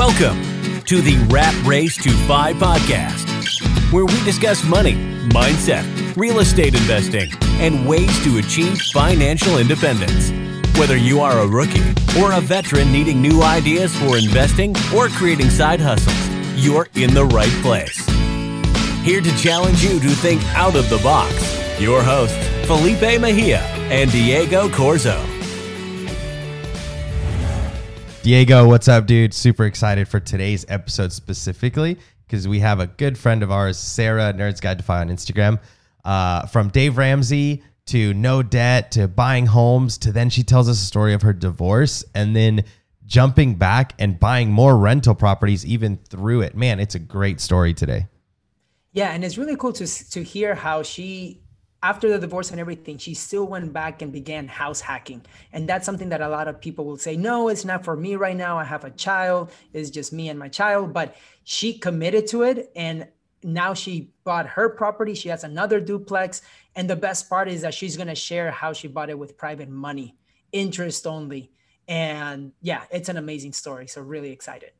Welcome to the Rat Race to Five podcast, where we discuss money, mindset, real estate investing, and ways to achieve financial independence. Whether you are a rookie or a veteran needing new ideas for investing or creating side hustles, you're in the right place. Here to challenge you to think out of the box, your hosts, Felipe Mejia and Diego Corzo. Diego, what's up, dude? Super excited for today's episode specifically because we have a good friend of ours, Sarah, Nerds Guide to Fi on Instagram. Uh, from Dave Ramsey to no debt to buying homes to then she tells us a story of her divorce and then jumping back and buying more rental properties even through it. Man, it's a great story today. Yeah, and it's really cool to to hear how she after the divorce and everything, she still went back and began house hacking. And that's something that a lot of people will say, no, it's not for me right now. I have a child. It's just me and my child. But she committed to it. And now she bought her property. She has another duplex. And the best part is that she's going to share how she bought it with private money, interest only. And yeah, it's an amazing story. So, really excited.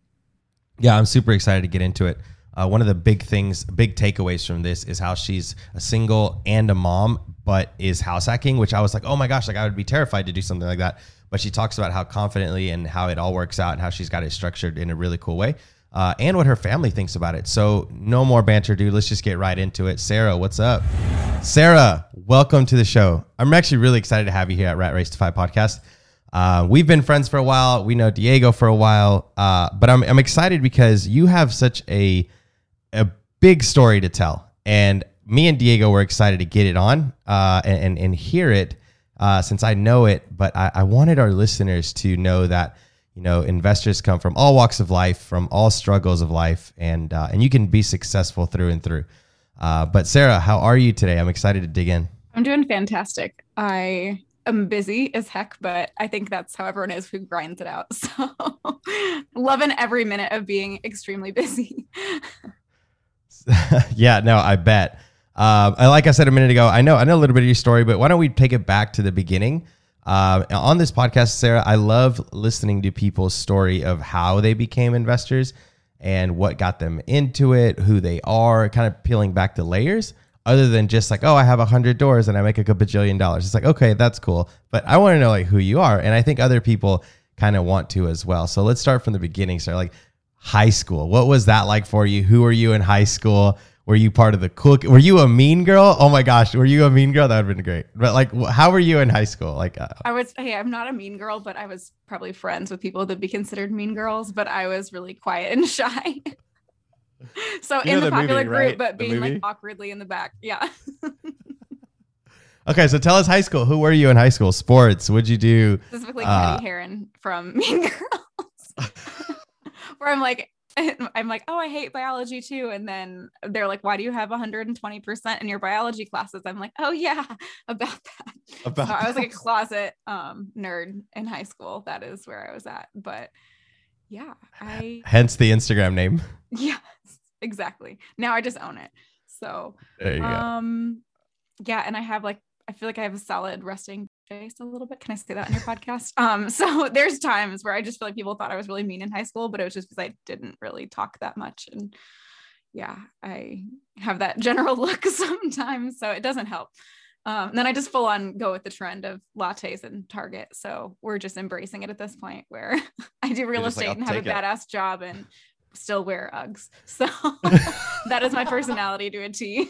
Yeah, I'm super excited to get into it. Uh, one of the big things, big takeaways from this is how she's a single and a mom, but is house hacking, which I was like, oh my gosh, like I would be terrified to do something like that. But she talks about how confidently and how it all works out and how she's got it structured in a really cool way. Uh, and what her family thinks about it. So, no more banter, dude. Let's just get right into it. Sarah, what's up? Sarah, welcome to the show. I'm actually really excited to have you here at Rat Race to Five podcast. Uh, we've been friends for a while. We know Diego for a while, uh, but I'm, I'm excited because you have such a a big story to tell, and me and Diego were excited to get it on uh, and, and, and hear it uh, since I know it. But I, I wanted our listeners to know that you know investors come from all walks of life, from all struggles of life, and uh, and you can be successful through and through. Uh, but Sarah, how are you today? I'm excited to dig in. I'm doing fantastic. I am busy as heck, but I think that's how everyone is who grinds it out. So loving every minute of being extremely busy. yeah, no, I bet. Uh, like I said a minute ago, I know I know a little bit of your story, but why don't we take it back to the beginning? Uh, on this podcast, Sarah, I love listening to people's story of how they became investors and what got them into it, who they are, kind of peeling back the layers other than just like, oh, I have a hundred doors and I make a bajillion dollars. It's like, okay, that's cool. But I want to know like who you are. And I think other people kind of want to as well. So let's start from the beginning. So like high school. What was that like for you? Who were you in high school? Were you part of the cool? Were you a mean girl? Oh my gosh, were you a mean girl? That would have been great. But like, how were you in high school? Like, uh, I was. Hey, I'm not a mean girl, but I was probably friends with people that'd be considered mean girls. But I was really quiet and shy. so in the, the, popular movie, group, right? but being like awkwardly in the back. Yeah. okay, so tell us high school. Who were you in high school? Sports? What'd you do? Specifically, uh, Cady Heron from Mean Girls where I'm like, I'm like, oh, I hate biology too. And then they're like, why do you have 120% in your biology classes? I'm like, oh yeah, about that. About so I was like a closet um, nerd in high school. That is where I was at. But yeah, I hence the Instagram name. Yes, exactly. Now I just own it. So um go. yeah, and I have like I feel like I have a solid resting face a little bit. Can I say that on your podcast? Um, so there's times where I just feel like people thought I was really mean in high school, but it was just because I didn't really talk that much. And yeah, I have that general look sometimes. So it doesn't help. Um, then I just full on go with the trend of lattes and Target. So we're just embracing it at this point where I do real estate like, and have a it. badass job and still wear Uggs. So that is my personality to a T.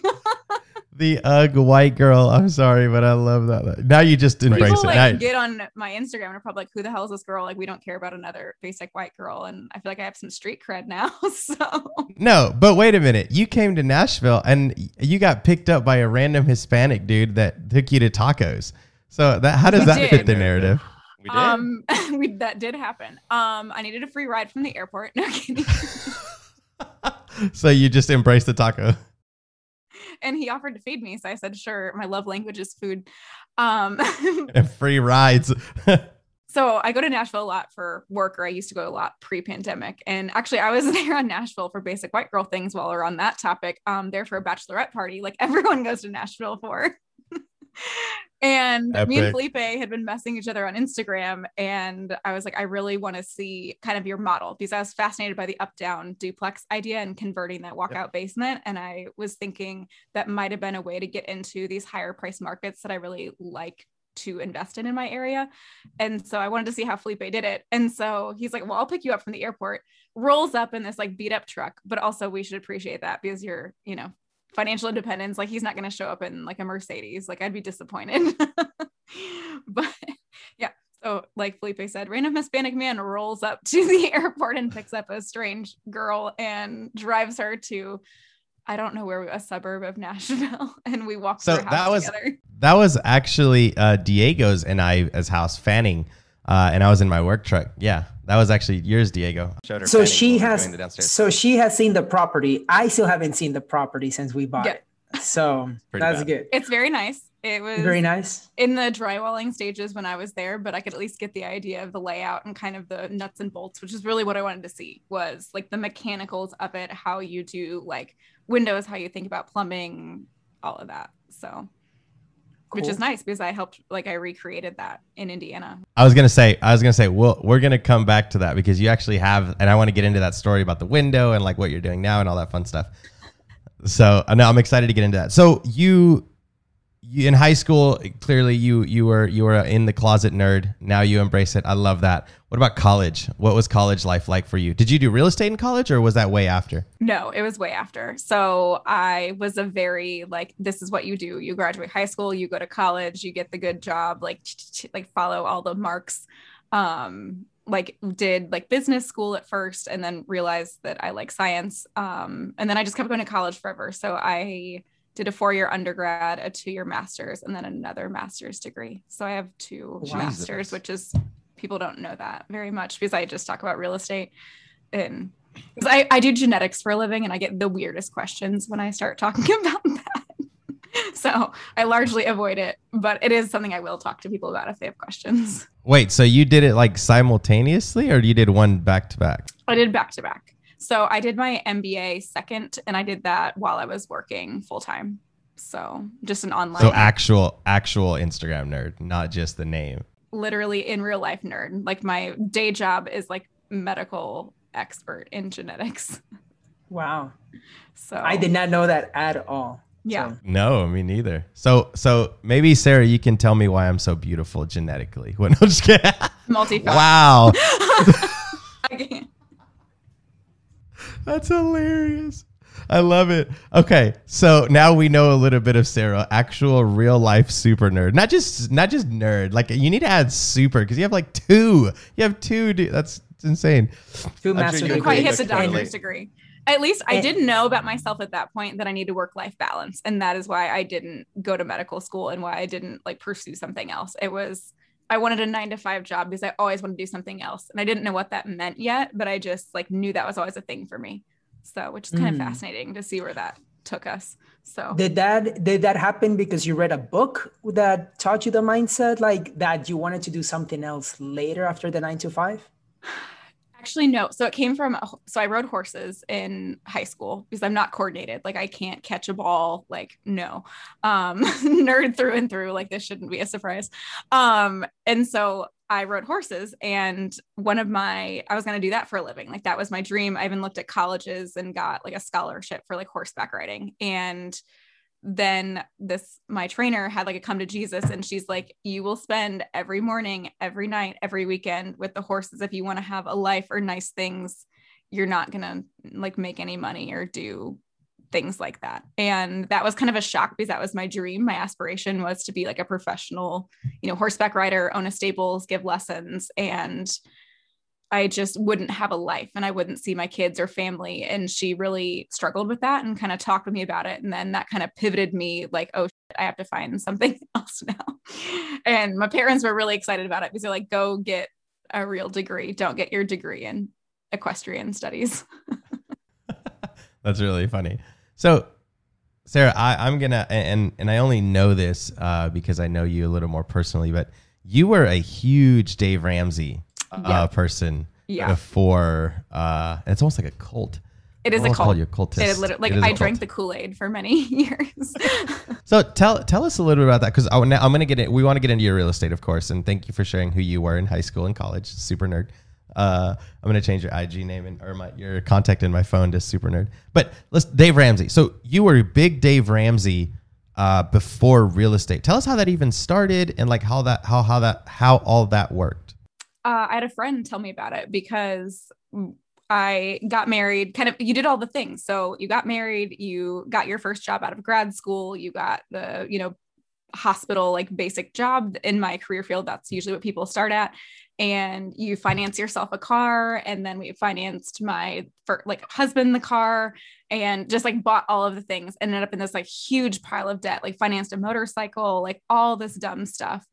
the UGG white girl. I'm sorry, but I love that. Now you just embrace People, it. Like, now, get on my Instagram and are probably like, "Who the hell is this girl?" Like, we don't care about another basic white girl, and I feel like I have some street cred now. So no, but wait a minute. You came to Nashville and you got picked up by a random Hispanic dude that took you to tacos. So that how does we that did. fit the narrative? We did. Um, we, that did happen. Um, I needed a free ride from the airport. No kidding. so you just embraced the taco and he offered to feed me. So I said, sure. My love language is food. Um, and free rides. so I go to Nashville a lot for work, or I used to go a lot pre-pandemic. And actually, I was there on Nashville for basic white girl things. While we're on that topic, um, there for a bachelorette party, like everyone goes to Nashville for. And Epic. me and Felipe had been messing each other on Instagram. And I was like, I really want to see kind of your model because I was fascinated by the up down duplex idea and converting that walkout yep. basement. And I was thinking that might have been a way to get into these higher price markets that I really like to invest in in my area. And so I wanted to see how Felipe did it. And so he's like, Well, I'll pick you up from the airport, rolls up in this like beat up truck. But also, we should appreciate that because you're, you know, financial independence. Like he's not going to show up in like a Mercedes. Like I'd be disappointed. but yeah. So like Felipe said, random Hispanic man rolls up to the airport and picks up a strange girl and drives her to I don't know where a suburb of Nashville, and we walked. So that was together. that was actually uh, Diego's and I as house fanning, uh, and I was in my work truck. Yeah, that was actually yours, Diego. So she has. So she has seen the property. I still haven't seen the property since we bought it. So that's bad. good. It's very nice. It was very nice in the drywalling stages when I was there, but I could at least get the idea of the layout and kind of the nuts and bolts, which is really what I wanted to see was like the mechanicals of it, how you do like windows, how you think about plumbing, all of that. So Cool. which is nice because I helped like I recreated that in Indiana. I was gonna say I was gonna say well we're gonna come back to that because you actually have and I want to get into that story about the window and like what you're doing now and all that fun stuff. So uh, I know I'm excited to get into that. So you you, in high school, clearly you you were you were in the closet nerd. Now you embrace it. I love that. What about college? What was college life like for you? Did you do real estate in college, or was that way after? No, it was way after. So I was a very like this is what you do. You graduate high school, you go to college, you get the good job, like like follow all the marks. Um, like did like business school at first, and then realized that I like science. Um, and then I just kept going to college forever. So I did a four year undergrad, a two year master's, and then another master's degree. So I have two Jesus. masters, which is people don't know that very much because I just talk about real estate and because I, I do genetics for a living and I get the weirdest questions when I start talking about that. so I largely avoid it, but it is something I will talk to people about if they have questions. Wait, so you did it like simultaneously or you did one back to back? I did back to back. So I did my MBA second, and I did that while I was working full time. So just an online. So actual, actual Instagram nerd, not just the name. Literally in real life nerd. Like my day job is like medical expert in genetics. Wow. So I did not know that at all. Yeah. So. No, me neither. So, so maybe Sarah, you can tell me why I'm so beautiful genetically. What? No, just kidding. Multi. Wow. That's hilarious. I love it. Okay, so now we know a little bit of Sarah, actual real life super nerd. Not just not just nerd. Like you need to add super because you have like two. You have two. Dude, that's insane. Two master sure quite hit the doctor's degree. At least I didn't know about myself at that point that I need to work life balance, and that is why I didn't go to medical school and why I didn't like pursue something else. It was I wanted a nine to five job because I always wanted to do something else. And I didn't know what that meant yet, but I just like knew that was always a thing for me. So, which is kind mm. of fascinating to see where that took us. So, did that did that happen because you read a book that taught you the mindset like that you wanted to do something else later after the 9 to 5? Actually, no. So it came from, so I rode horses in high school because I'm not coordinated. Like I can't catch a ball. Like, no. Um, nerd through and through. Like this shouldn't be a surprise. Um, and so I rode horses and one of my, I was going to do that for a living. Like that was my dream. I even looked at colleges and got like a scholarship for like horseback riding. And then this my trainer had like a come to jesus and she's like you will spend every morning every night every weekend with the horses if you want to have a life or nice things. You're not gonna like make any money or do things like that. And that was kind of a shock because that was my dream. My aspiration was to be like a professional you know horseback rider own a stables give lessons and I just wouldn't have a life and I wouldn't see my kids or family. And she really struggled with that and kind of talked with me about it. And then that kind of pivoted me like, oh, shit, I have to find something else now. And my parents were really excited about it because they're like, go get a real degree. Don't get your degree in equestrian studies. That's really funny. So, Sarah, I, am gonna and and I only know this uh, because I know you a little more personally, but you were a huge Dave Ramsey uh, person yeah. before. Uh, it's almost like a cult. It is a cult. You a cultist. It literally, like I drank the Kool Aid for many years. so tell tell us a little bit about that because I'm going to get it. We want to get into your real estate, of course, and thank you for sharing who you were in high school and college. Super nerd. Uh, I'm going to change your IG name and or my your contact in my phone to Super Nerd. But let's Dave Ramsey. So you were a big Dave Ramsey uh, before real estate. Tell us how that even started and like how that how how that how all that worked. Uh, I had a friend tell me about it because I got married, kind of, you did all the things. So you got married, you got your first job out of grad school, you got the, you know, hospital like basic job in my career field. That's usually what people start at. And you finance yourself a car. And then we financed my for like husband the car and just like bought all of the things, ended up in this like huge pile of debt, like financed a motorcycle, like all this dumb stuff.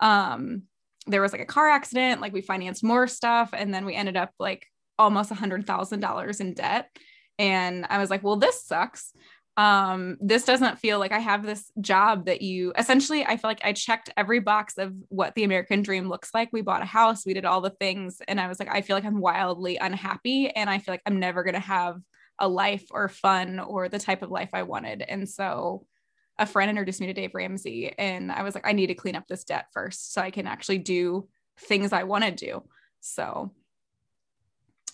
Um, there was like a car accident, like we financed more stuff, and then we ended up like almost a hundred thousand dollars in debt. And I was like, well, this sucks. Um, this doesn't feel like I have this job that you essentially, I feel like I checked every box of what the American dream looks like. We bought a house, we did all the things. And I was like, I feel like I'm wildly unhappy. And I feel like I'm never going to have a life or fun or the type of life I wanted. And so a friend introduced me to Dave Ramsey. And I was like, I need to clean up this debt first so I can actually do things I want to do. So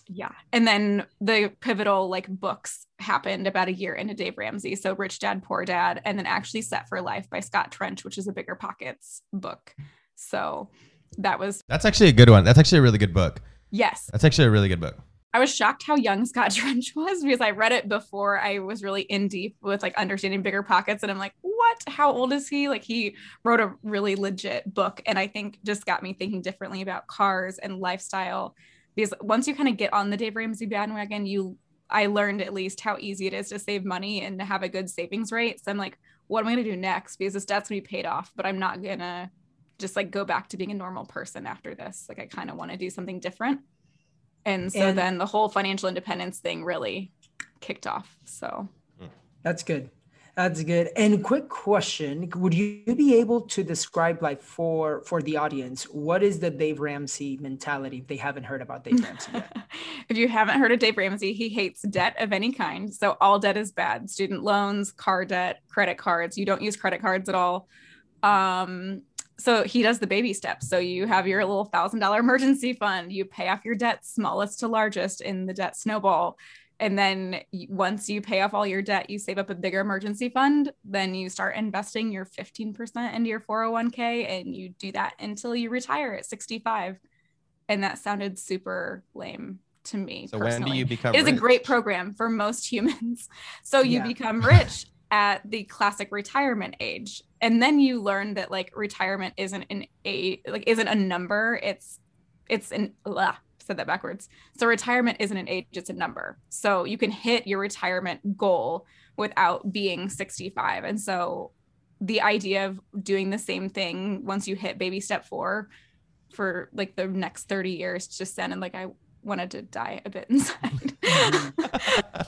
yeah. And then the pivotal like books happened about a year into dave ramsey. So rich dad poor dad and then actually set for life by scott trench which is a bigger pockets book. So that was that's actually a good one. That's actually a really good book. Yes. That's actually a really good book I was shocked how young Scott Trench was because I read it before I was really in deep with like understanding bigger pockets. And I'm like, what? How old is he? Like, he wrote a really legit book. And I think just got me thinking differently about cars and lifestyle because once you kind of get on the Dave Ramsey bandwagon, you I learned at least how easy it is to save money and to have a good savings rate. So I'm like, what am I gonna do next? Because this debt's gonna be paid off, but I'm not gonna just like go back to being a normal person after this. Like I kind of want to do something different. And so and then the whole financial independence thing really kicked off. So that's good. That's good. And quick question: Would you be able to describe, like, for for the audience, what is the Dave Ramsey mentality? If they haven't heard about Dave Ramsey yet. if you haven't heard of Dave Ramsey, he hates debt of any kind. So all debt is bad: student loans, car debt, credit cards. You don't use credit cards at all. Um, so he does the baby steps. So you have your little thousand dollar emergency fund. You pay off your debt, smallest to largest, in the debt snowball and then once you pay off all your debt you save up a bigger emergency fund then you start investing your 15% into your 401k and you do that until you retire at 65 and that sounded super lame to me so personally. when do you become it is a great program for most humans so you yeah. become rich at the classic retirement age and then you learn that like retirement isn't an a like isn't a number it's it's an ugh, said that backwards. So retirement isn't an age, it's a number. So you can hit your retirement goal without being 65. And so the idea of doing the same thing once you hit baby step four for like the next 30 years just sounded like I wanted to die a bit inside.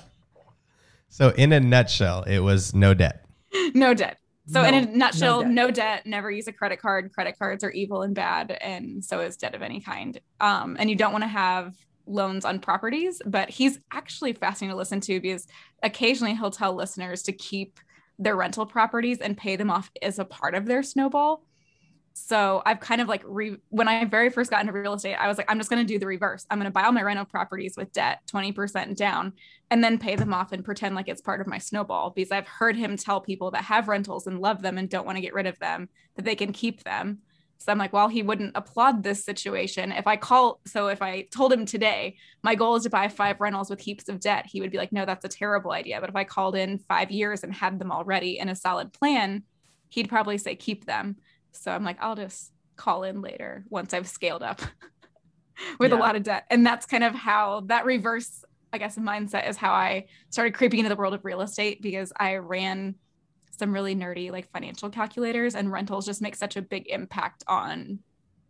so in a nutshell, it was no debt. No debt. So no, in a nutshell, no debt. no debt. never use a credit card. Credit cards are evil and bad, and so is debt of any kind. Um, and you don't want to have loans on properties. But he's actually fascinating to listen to because occasionally he'll tell listeners to keep their rental properties and pay them off as a part of their snowball. So I've kind of like re- when I very first got into real estate, I was like, I'm just to do the reverse. I'm to buy all my rental properties with debt, 20% down, and then pay them off and pretend like it's part of my snowball because I've heard him tell people that have rentals and love them and don't want to get rid of them that they can keep them. So I'm like, well, he wouldn't applaud this situation. If I call, so if I told him today, my goal is to buy five rentals with heaps of debt, he would be like, no, that's a terrible idea. But if I called in five years and had them already in a solid plan, he'd probably say, keep them. So I'm like, I'll just call in later once I've scaled up with yeah. a lot of debt. And that's kind of how that reverse, I guess, mindset is how I started creeping into the world of real estate because I ran some really nerdy like financial calculators and rentals just make such a big impact on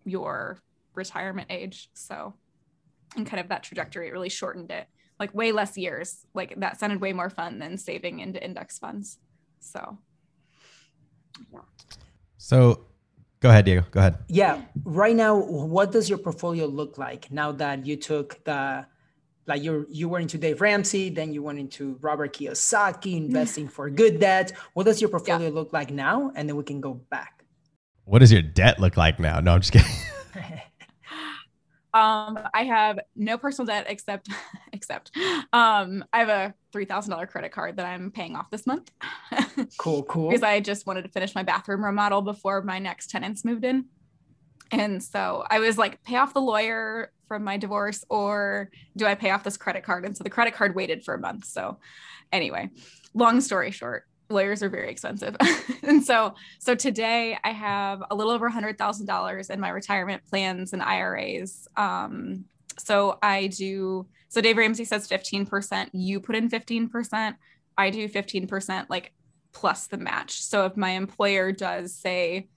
your retirement age. So, and kind of that trajectory it really shortened it like way less years. Like that sounded way more fun than saving into index funds. So, yeah. So Go ahead, Diego. Go ahead. Yeah. Right now, what does your portfolio look like now that you took the like you you were into Dave Ramsey, then you went into Robert Kiyosaki, investing for good debt. What does your portfolio yeah. look like now? And then we can go back. What does your debt look like now? No, I'm just kidding. um, I have no personal debt except except um, I have a three thousand dollar credit card that I'm paying off this month. cool, cool. because I just wanted to finish my bathroom remodel before my next tenants moved in. And so I was like, pay off the lawyer from my divorce, or do I pay off this credit card? And so the credit card waited for a month. So, anyway, long story short, lawyers are very expensive. and so, so today I have a little over a hundred thousand dollars in my retirement plans and IRAs. Um, so I do. So Dave Ramsey says fifteen percent. You put in fifteen percent. I do fifteen percent, like plus the match. So if my employer does say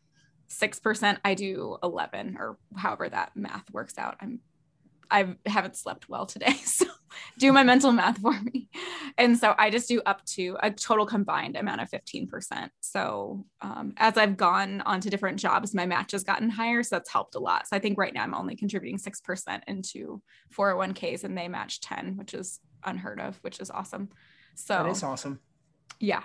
6%, I do 11 or however that math works out. I'm I haven't slept well today. So do my mental math for me. And so I just do up to a total combined amount of 15%. So um, as I've gone on to different jobs, my match has gotten higher. So that's helped a lot. So I think right now I'm only contributing 6% into 401ks and they match 10, which is unheard of, which is awesome. So that is awesome. Yeah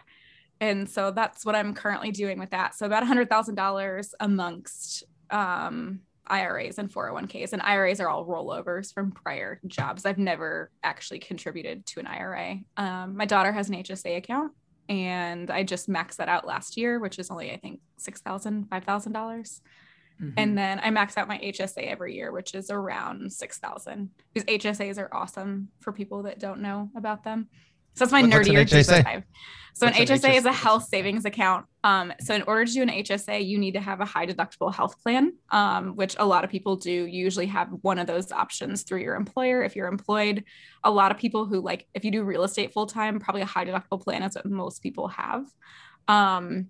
and so that's what I'm currently doing with that. So about $100,000 amongst um, IRAs and 401ks, and IRAs are all rollovers from prior jobs. I've never actually contributed to an IRA. Um, my daughter has an HSA account, and I just maxed that out last year, which is only I think six thousand, five thousand dollars. Mm-hmm. And then I max out my HSA every year, which is around six thousand. Because HSAs are awesome for people that don't know about them. So that's my what, nerdier HSA? So what's an, HSA, an HSA is a health savings account. Um, so in order to do an HSA, you need to have a high deductible health plan, um, which a lot of people do. You usually have one of those options through your employer. If you're employed, a lot of people who like, if you do real estate full time, probably a high deductible plan is what most people have. Um,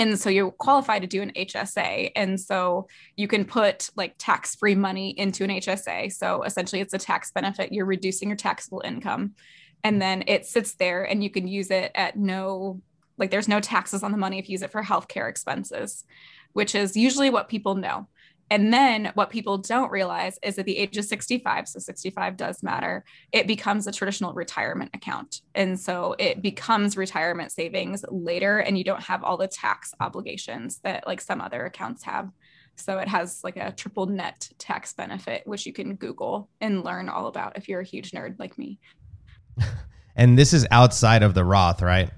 and so you're qualified to do an HSA. And so you can put like tax free money into an HSA. So essentially, it's a tax benefit. You're reducing your taxable income and then it sits there and you can use it at no like there's no taxes on the money if you use it for healthcare expenses which is usually what people know. And then what people don't realize is at the age of 65 so 65 does matter it becomes a traditional retirement account. And so it becomes retirement savings later and you don't have all the tax obligations that like some other accounts have. So it has like a triple net tax benefit which you can google and learn all about if you're a huge nerd like me and this is outside of the Roth, right?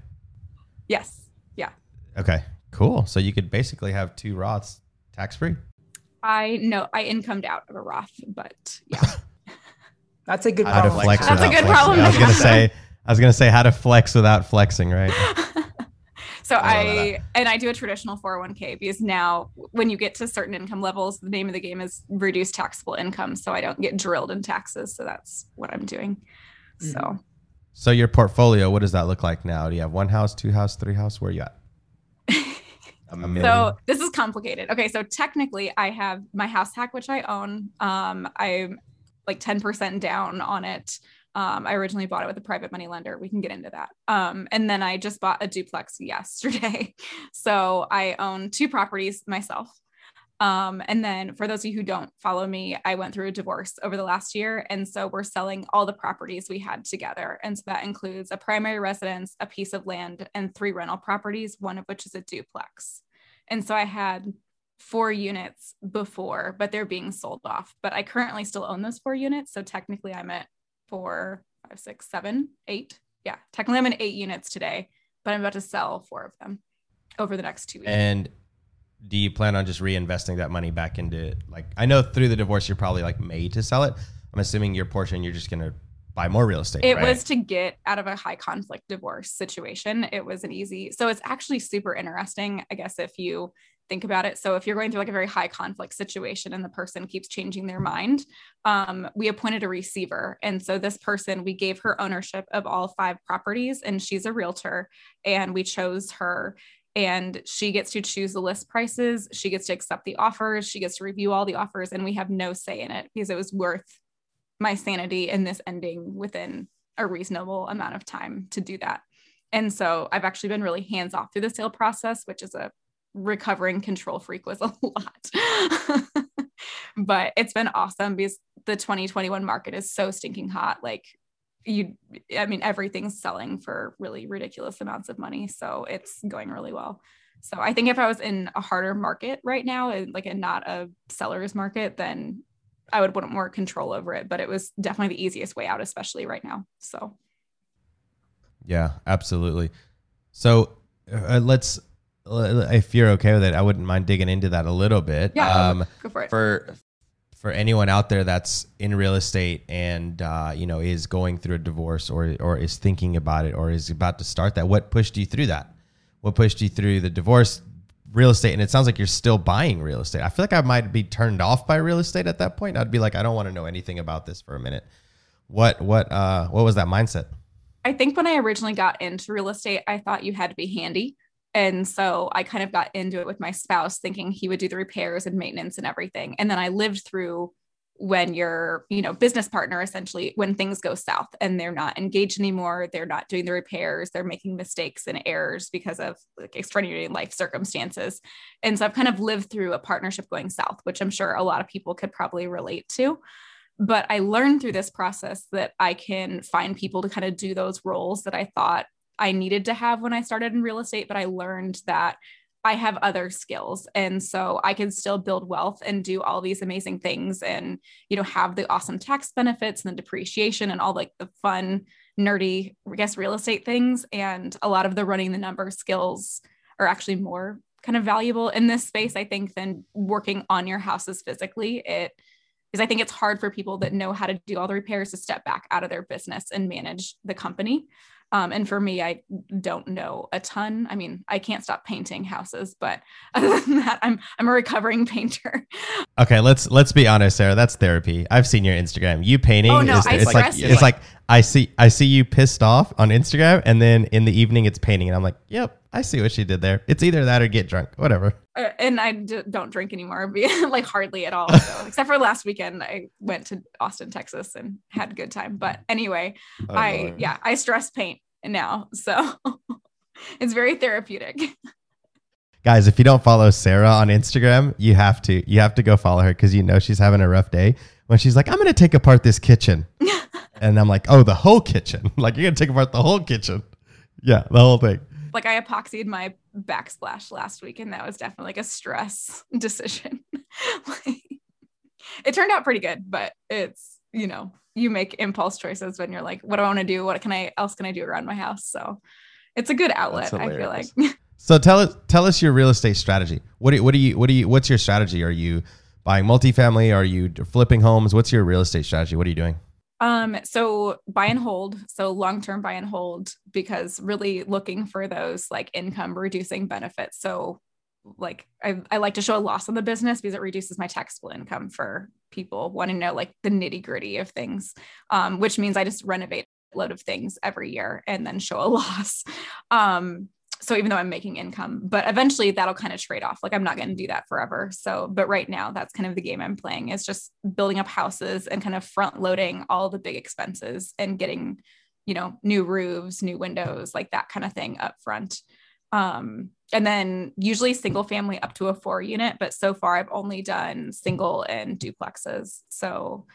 Yes. Yeah. Okay. Cool. So you could basically have two Roths tax free. I know I incomed out of a Roth, but yeah. That's a good problem. That's a good flexing. problem. I was gonna say I was gonna say how to flex without flexing, right? so I, I and I do a traditional 401k because now when you get to certain income levels, the name of the game is reduce taxable income. So I don't get drilled in taxes. So that's what I'm doing. Mm-hmm. So so your portfolio, what does that look like now? Do you have one house, two house, three house? Where you at? so this is complicated. Okay, so technically I have my house hack, which I own. Um, I'm like 10% down on it. Um, I originally bought it with a private money lender. We can get into that. Um, and then I just bought a duplex yesterday. so I own two properties myself. Um, and then for those of you who don't follow me, I went through a divorce over the last year. And so we're selling all the properties we had together. And so that includes a primary residence, a piece of land, and three rental properties, one of which is a duplex. And so I had four units before, but they're being sold off. But I currently still own those four units. So technically I'm at four, five, six, seven, eight. Yeah, technically I'm at eight units today, but I'm about to sell four of them over the next two weeks. And do you plan on just reinvesting that money back into like I know through the divorce you're probably like made to sell it. I'm assuming your portion you're just gonna buy more real estate. It right? was to get out of a high conflict divorce situation. It was an easy. So it's actually super interesting, I guess, if you think about it. So if you're going through like a very high conflict situation and the person keeps changing their mind, um, we appointed a receiver. And so this person, we gave her ownership of all five properties and she's a realtor and we chose her and she gets to choose the list prices. She gets to accept the offers. She gets to review all the offers and we have no say in it because it was worth my sanity in this ending within a reasonable amount of time to do that. And so i've actually been really hands off through the sale process which is a recovering control freak was a lot. But it's been awesome because the 2021 market is so stinking hot. Like you, I mean, everything's selling for really ridiculous amounts of money. So it's going really well. So I think if I was in a harder market right now, and like and not a seller's market, then I would want more control over it. But it was definitely the easiest way out, especially right now. So yeah, absolutely. So uh, let's if you're okay with it, I wouldn't mind digging into that a little bit. Yeah, um, go for it. For for anyone out there that's in real estate and uh, you know is going through a divorce or or is thinking about it or is about to start that, what pushed you through that? What pushed you through the divorce, real estate? And it sounds like you're still buying real estate. I feel like I might be turned off by real estate at that point. I'd be like, I don't want to know anything about this for a minute. What what uh what was that mindset? I think when I originally got into real estate, I thought you had to be handy. And so I kind of got into it with my spouse, thinking he would do the repairs and maintenance and everything. And then I lived through when your you know business partner essentially when things go south and they're not engaged anymore they're not doing the repairs they're making mistakes and errors because of like extraordinary life circumstances and so i've kind of lived through a partnership going south which i'm sure a lot of people could probably relate to but i learned through this process that i can find people to kind of do those roles that i thought I needed to have when I started in real estate, but I learned that I have other skills. And so I can still build wealth and do all these amazing things and, you know, have the awesome tax benefits and the depreciation and all like the fun, nerdy, I guess, real estate things. And a lot of the running the number skills are actually more kind of valuable in this space, I think, than working on your houses physically. It because I think it's hard for people that know how to do all the repairs to step back out of their business and manage the company. Um, and for me, I don't know a ton. I mean, I can't stop painting houses, but other than that, I'm I'm a recovering painter. Okay, let's let's be honest, Sarah. That's therapy. I've seen your Instagram. You painting oh, no, is it's like it's like I see I see you pissed off on Instagram, and then in the evening it's painting, and I'm like, yep, I see what she did there. It's either that or get drunk, whatever. Uh, and I d- don't drink anymore, like hardly at all. So, except for last weekend, I went to Austin, Texas, and had a good time. But anyway, oh, I Lord. yeah, I stress paint now, so it's very therapeutic. Guys, if you don't follow Sarah on Instagram, you have to. You have to go follow her because you know she's having a rough day when she's like, "I'm going to take apart this kitchen," and I'm like, "Oh, the whole kitchen! like you're going to take apart the whole kitchen?" Yeah, the whole thing like I epoxied my backsplash last week, and that was definitely like a stress decision. like, it turned out pretty good, but it's you know you make impulse choices when you're like, what do I want to do? What can I else can I do around my house? So it's a good outlet. I feel like. so tell us tell us your real estate strategy. What do what do you what do you what's your strategy? Are you buying multifamily? Are you flipping homes? What's your real estate strategy? What are you doing? Um, so buy and hold, so long-term buy and hold, because really looking for those like income reducing benefits. So like I, I like to show a loss on the business because it reduces my taxable income for people want to know like the nitty gritty of things. Um, which means I just renovate a load of things every year and then show a loss. Um, so even though I'm making income, but eventually that'll kind of trade off. Like I'm not going to do that forever. So, but right now that's kind of the game I'm playing is just building up houses and kind of front loading all the big expenses and getting, you know, new roofs, new windows, like that kind of thing up front. Um, and then usually single family up to a four unit, but so far I've only done single and duplexes. So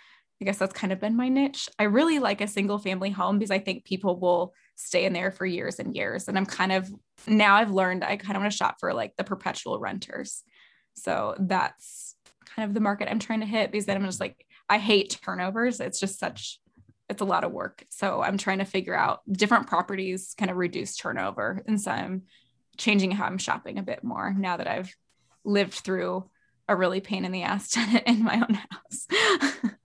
I guess that's kind of been my niche. I really like a single family home because I think people will stay in there for years and years. And I'm kind of now I've learned I kind of want to shop for like the perpetual renters. So that's kind of the market I'm trying to hit because then I'm just like, I hate turnovers. It's just such, it's a lot of work. So I'm trying to figure out different properties kind of reduce turnover. And so I'm changing how I'm shopping a bit more now that I've lived through a really pain in the ass tenant in my own house.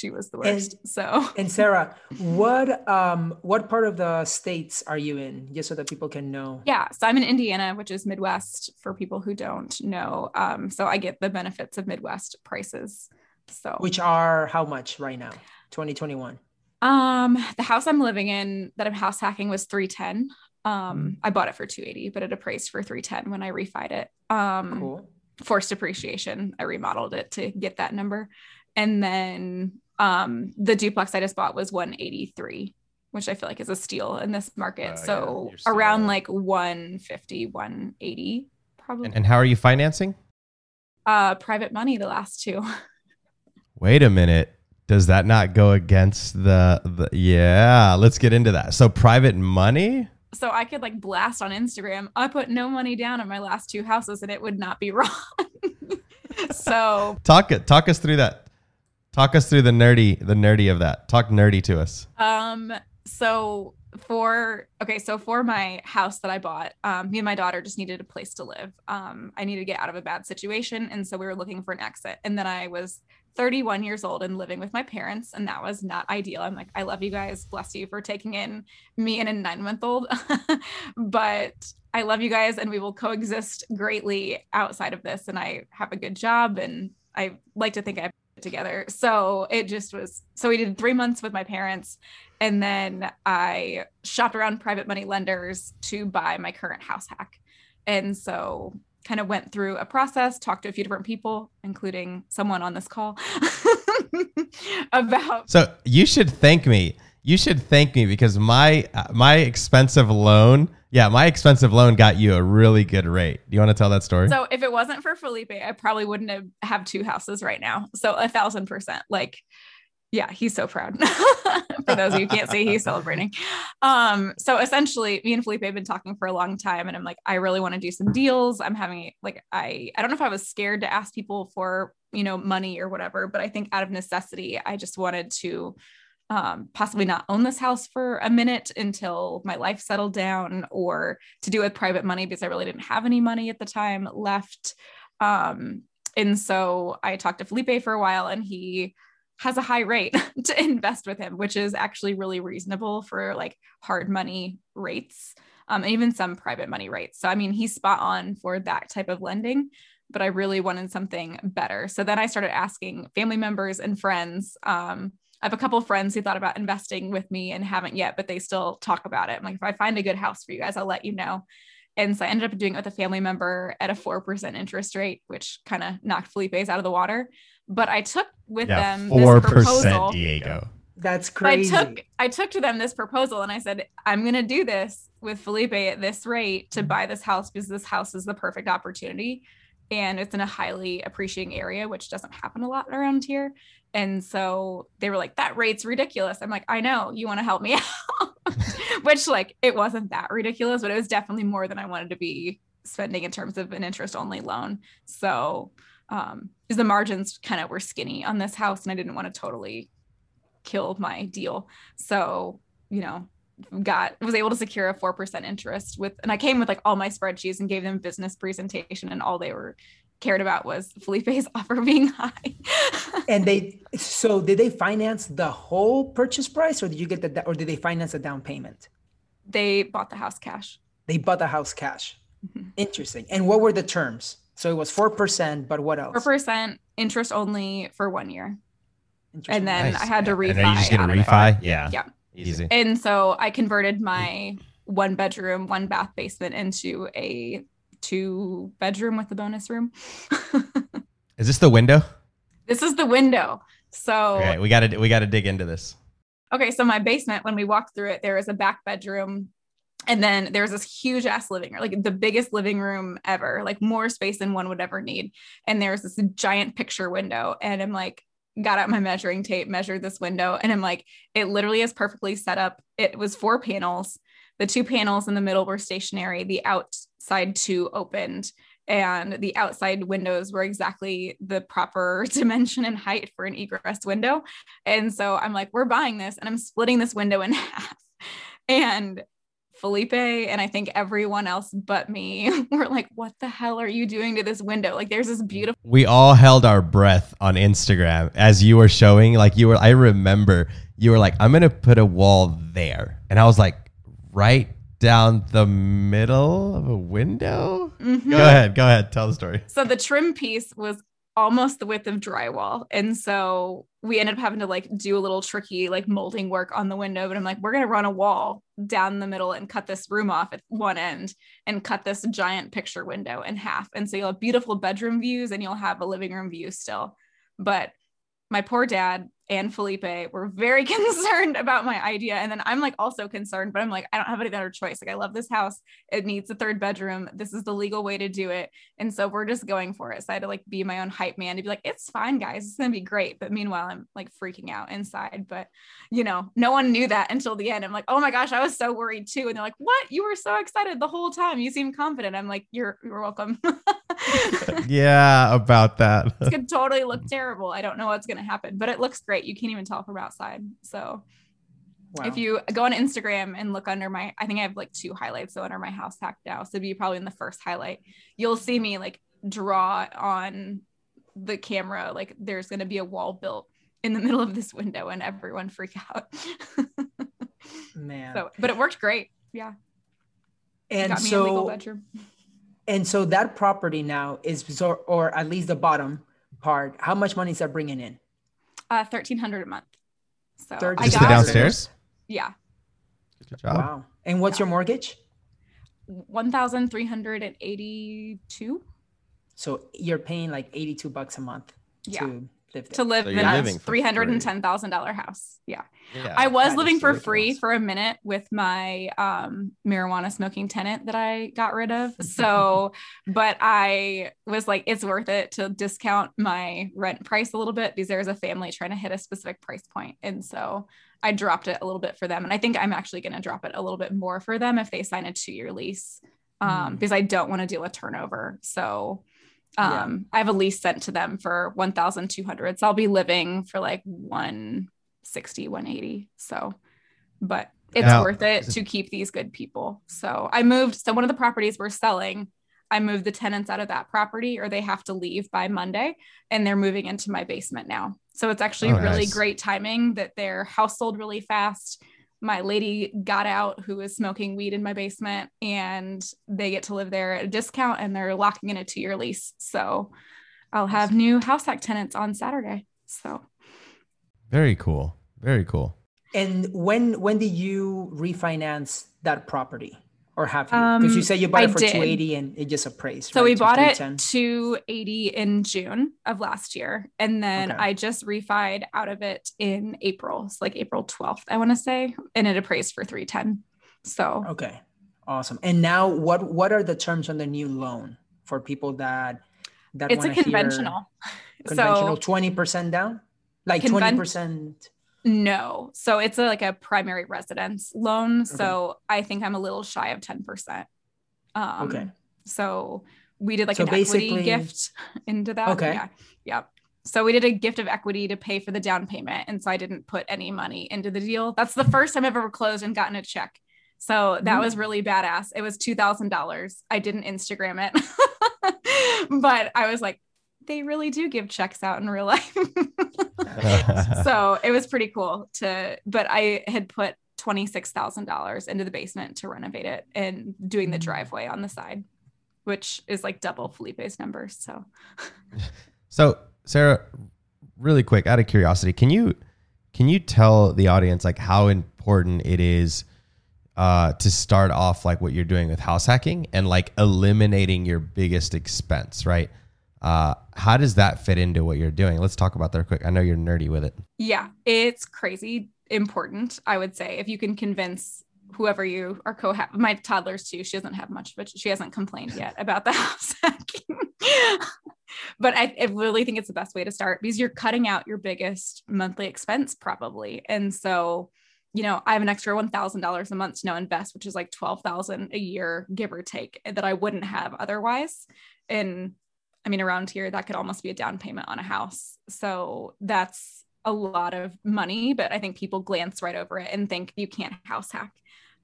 she was the worst. And, so and Sarah, what um what part of the states are you in? Just so that people can know. Yeah, so I'm in Indiana, which is Midwest for people who don't know. Um, so I get the benefits of Midwest prices. So which are how much right now? 2021. Um, the house I'm living in that I'm house hacking was 310. Um. I bought it for 280, but it appraised for 310 when I refied it. Um, cool. forced appreciation. I remodeled it to get that number and then um, the duplex I just bought was 183, which I feel like is a steal in this market. Uh, so yeah, around like 150, 180 probably. And, and, how are you financing? Uh, private money, the last two. Wait a minute. Does that not go against the, the yeah, let's get into that. So private money? So I could like blast on Instagram. I put no money down on my last two houses and it would not be wrong. so talk it talk us through that. Talk us through the nerdy the nerdy of that. Talk nerdy to us. Um so for okay so for my house that i bought um, me and my daughter just needed a place to live. Um, i needed to get out of a bad situation and so we were looking for an exit. And then i was 31 years old and living with my parents and that was not ideal. I'm like i love you guys. Bless you for taking in me and a nine month old but i love you guys and we will coexist greatly outside of this and i have a good job and i like to think i have together so it just was so we did three months with my parents and then I shopped around private money lenders to buy my current house hack. And so kind of went through a process, talked to a few different people, including someone on this call about So you should thank me. You should thank me because my uh, my expensive loan, yeah, my expensive loan got you a really good rate. Do you want to tell that story? So if it wasn't for Felipe, I probably wouldn't have have two houses right now. So a thousand percent. Like yeah, he's so proud. for those of you who can't see, he's celebrating. Um, so essentially, me and Felipe have been talking for a long time, and I'm like, I really want to do some deals. I'm having like, I I don't know if I was scared to ask people for you know money or whatever, but I think out of necessity, I just wanted to um, possibly not own this house for a minute until my life settled down, or to do with private money because I really didn't have any money at the time left. Um, and so I talked to Felipe for a while, and he has a high rate to invest with him, which is actually really reasonable for like hard money rates, um, and even some private money rates. So, I mean, he's spot on for that type of lending, but I really wanted something better. So then I started asking family members and friends. Um, I have a couple friends who thought about investing with me and haven't yet, but they still talk about it. I'm like, if I find a good house for you guys, I'll let you know. And so I ended up doing it with a family member at a 4% interest rate, which kind of knocked Felipe's out of the water but I took with yeah, them four percent Diego. That's crazy. I took I took to them this proposal and I said, I'm gonna do this with Felipe at this rate to mm-hmm. buy this house because this house is the perfect opportunity. And it's in a highly appreciating area, which doesn't happen a lot around here. And so they were like, that rate's ridiculous. I'm like, I know you want to help me out. which like it wasn't that ridiculous, but it was definitely more than I wanted to be spending in terms of an interest only loan. So um because the margins kind of were skinny on this house and I didn't want to totally kill my deal. So, you know, got was able to secure a 4% interest with and I came with like all my spreadsheets and gave them business presentation and all they were cared about was Felipe's offer being high. and they so did they finance the whole purchase price or did you get the or did they finance a down payment? They bought the house cash. They bought the house cash. Mm-hmm. Interesting. And what were the terms? So it was 4%, but what else? 4% interest only for one year. And then nice. I had to refi. And then you just get a refi? Yeah. Yeah. Easy. And so I converted mm. my one bedroom, one bath basement into a two bedroom with a bonus room. is this the window? This is the window. So okay, we gotta we gotta dig into this. Okay, so my basement, when we walked through it, there is a back bedroom and then there's this huge ass living room, like the biggest living room ever, like more space than one would ever need. And there's this giant picture window. And I'm like, got out my measuring tape, measured this window, and I'm like, it literally is perfectly set up. It was four panels. The two panels in the middle were stationary, the outside two opened, and the outside windows were exactly the proper dimension and height for an egress window. And so I'm like, we're buying this, and I'm splitting this window in half. And Felipe and I think everyone else but me were like, what the hell are you doing to this window? Like there's this beautiful We all held our breath on Instagram as you were showing. Like you were I remember you were like, I'm gonna put a wall there. And I was like, right down the middle of a window? Mm-hmm. Go ahead, go ahead, tell the story. So the trim piece was almost the width of drywall. And so we ended up having to like do a little tricky like molding work on the window. But I'm like, we're going to run a wall down the middle and cut this room off at one end and cut this giant picture window in half. And so you'll have beautiful bedroom views and you'll have a living room view still. But my poor dad and Felipe were very concerned about my idea. And then I'm like also concerned, but I'm like, I don't have any other choice. Like, I love this house. It needs a third bedroom. This is the legal way to do it. And so we're just going for it. So I had to like be my own hype man to be like, it's fine, guys. It's going to be great. But meanwhile, I'm like freaking out inside. But, you know, no one knew that until the end. I'm like, oh my gosh, I was so worried too. And they're like, what? You were so excited the whole time. You seem confident. I'm like, you're, you're welcome. yeah, about that. it could totally look terrible. I don't know what's going to happen, but it looks great. You can't even tell from outside. So wow. if you go on Instagram and look under my, I think I have like two highlights. So under my house hack now. So be probably in the first highlight, you'll see me like draw on the camera. Like there's going to be a wall built in the middle of this window and everyone freak out. Man. So, but it worked great. Yeah. And so, and so that property now is, or, or at least the bottom part, how much money is that bringing in? Uh, thirteen hundred a month. So I just the downstairs. Yeah. Good job. Wow. And what's yeah. your mortgage? One thousand three hundred and eighty-two. So you're paying like eighty-two bucks a month. Yeah. To live there. To live so in a three hundred and ten thousand dollar house. Yeah. yeah. I was living for free for a minute with my um, marijuana smoking tenant that I got rid of. So, but I was like, it's worth it to discount my rent price a little bit because there's a family trying to hit a specific price point, and so I dropped it a little bit for them. And I think I'm actually going to drop it a little bit more for them if they sign a two year lease um, mm. because I don't want to deal with turnover. So um, yeah. I have a lease sent to them for 1,200. So I'll be living for like 160, 180. So, but it's now, worth it to keep these good people. So I moved. So one of the properties we're selling, I moved the tenants out of that property or they have to leave by Monday and they're moving into my basement now. So it's actually oh, really nice. great timing that their house sold really fast my lady got out who was smoking weed in my basement and they get to live there at a discount and they're locking in a two year lease. So I'll have new house hack tenants on Saturday. So very cool. Very cool. And when when did you refinance that property? Or have you? Because um, you said you bought it for 280 and it just appraised. So right? we bought it 280 in June of last year. And then okay. I just refied out of it in April. It's so like April 12th, I want to say. And it appraised for 310. So okay. Awesome. And now what what are the terms on the new loan for people that that it's a conventional. Conventional so 20% down? Like conven- 20% no. So it's a, like a primary residence loan. Okay. So I think I'm a little shy of 10%. Um, okay. So we did like so an equity gift into that. Okay. Yeah. Yeah. So we did a gift of equity to pay for the down payment. And so I didn't put any money into the deal. That's the first time I've ever closed and gotten a check. So that mm. was really badass. It was $2,000. I didn't Instagram it, but I was like, they really do give checks out in real life. so it was pretty cool to, but I had put $26,000 into the basement to renovate it and doing the mm. driveway on the side, which is like double Felipe's numbers. So, so Sarah, really quick, out of curiosity, can you, can you tell the audience like how important it is uh, to start off like what you're doing with house hacking and like eliminating your biggest expense, right? Uh, how does that fit into what you're doing? Let's talk about that quick. I know you're nerdy with it. Yeah, it's crazy important. I would say if you can convince whoever you are co my toddlers too. She doesn't have much, but she hasn't complained yet about the house hacking. but I, I, really think it's the best way to start because you're cutting out your biggest monthly expense probably. And so, you know, I have an extra one thousand dollars a month to now invest, which is like twelve thousand a year, give or take, that I wouldn't have otherwise. And I mean, around here, that could almost be a down payment on a house. So that's a lot of money, but I think people glance right over it and think you can't house hack.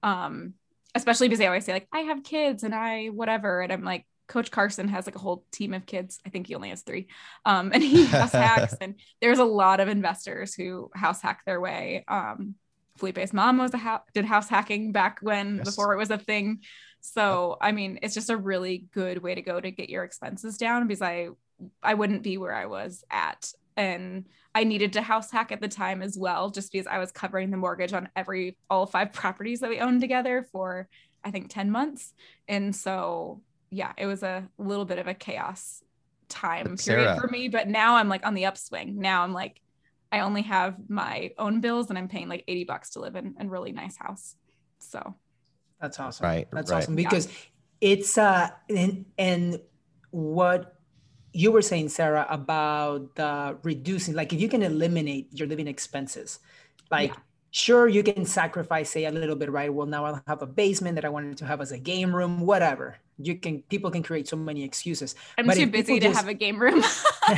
Um, especially because they always say, like, I have kids and I whatever. And I'm like, Coach Carson has like a whole team of kids. I think he only has three. Um, and he house hacks. And there's a lot of investors who house hack their way. Um, Felipe's mom was a ha- did house hacking back when yes. before it was a thing. So, I mean, it's just a really good way to go to get your expenses down because I I wouldn't be where I was at and I needed to house hack at the time as well just because I was covering the mortgage on every all five properties that we owned together for I think 10 months. And so, yeah, it was a little bit of a chaos time period Sarah. for me, but now I'm like on the upswing. Now I'm like I only have my own bills and I'm paying like 80 bucks to live in a really nice house. So that's awesome. Right. That's right. awesome because yeah. it's uh and and what you were saying, Sarah, about the reducing, like if you can eliminate your living expenses, like yeah sure you can sacrifice say a little bit right well now i'll have a basement that i wanted to have as a game room whatever you can people can create so many excuses i'm but too busy to just... have a game room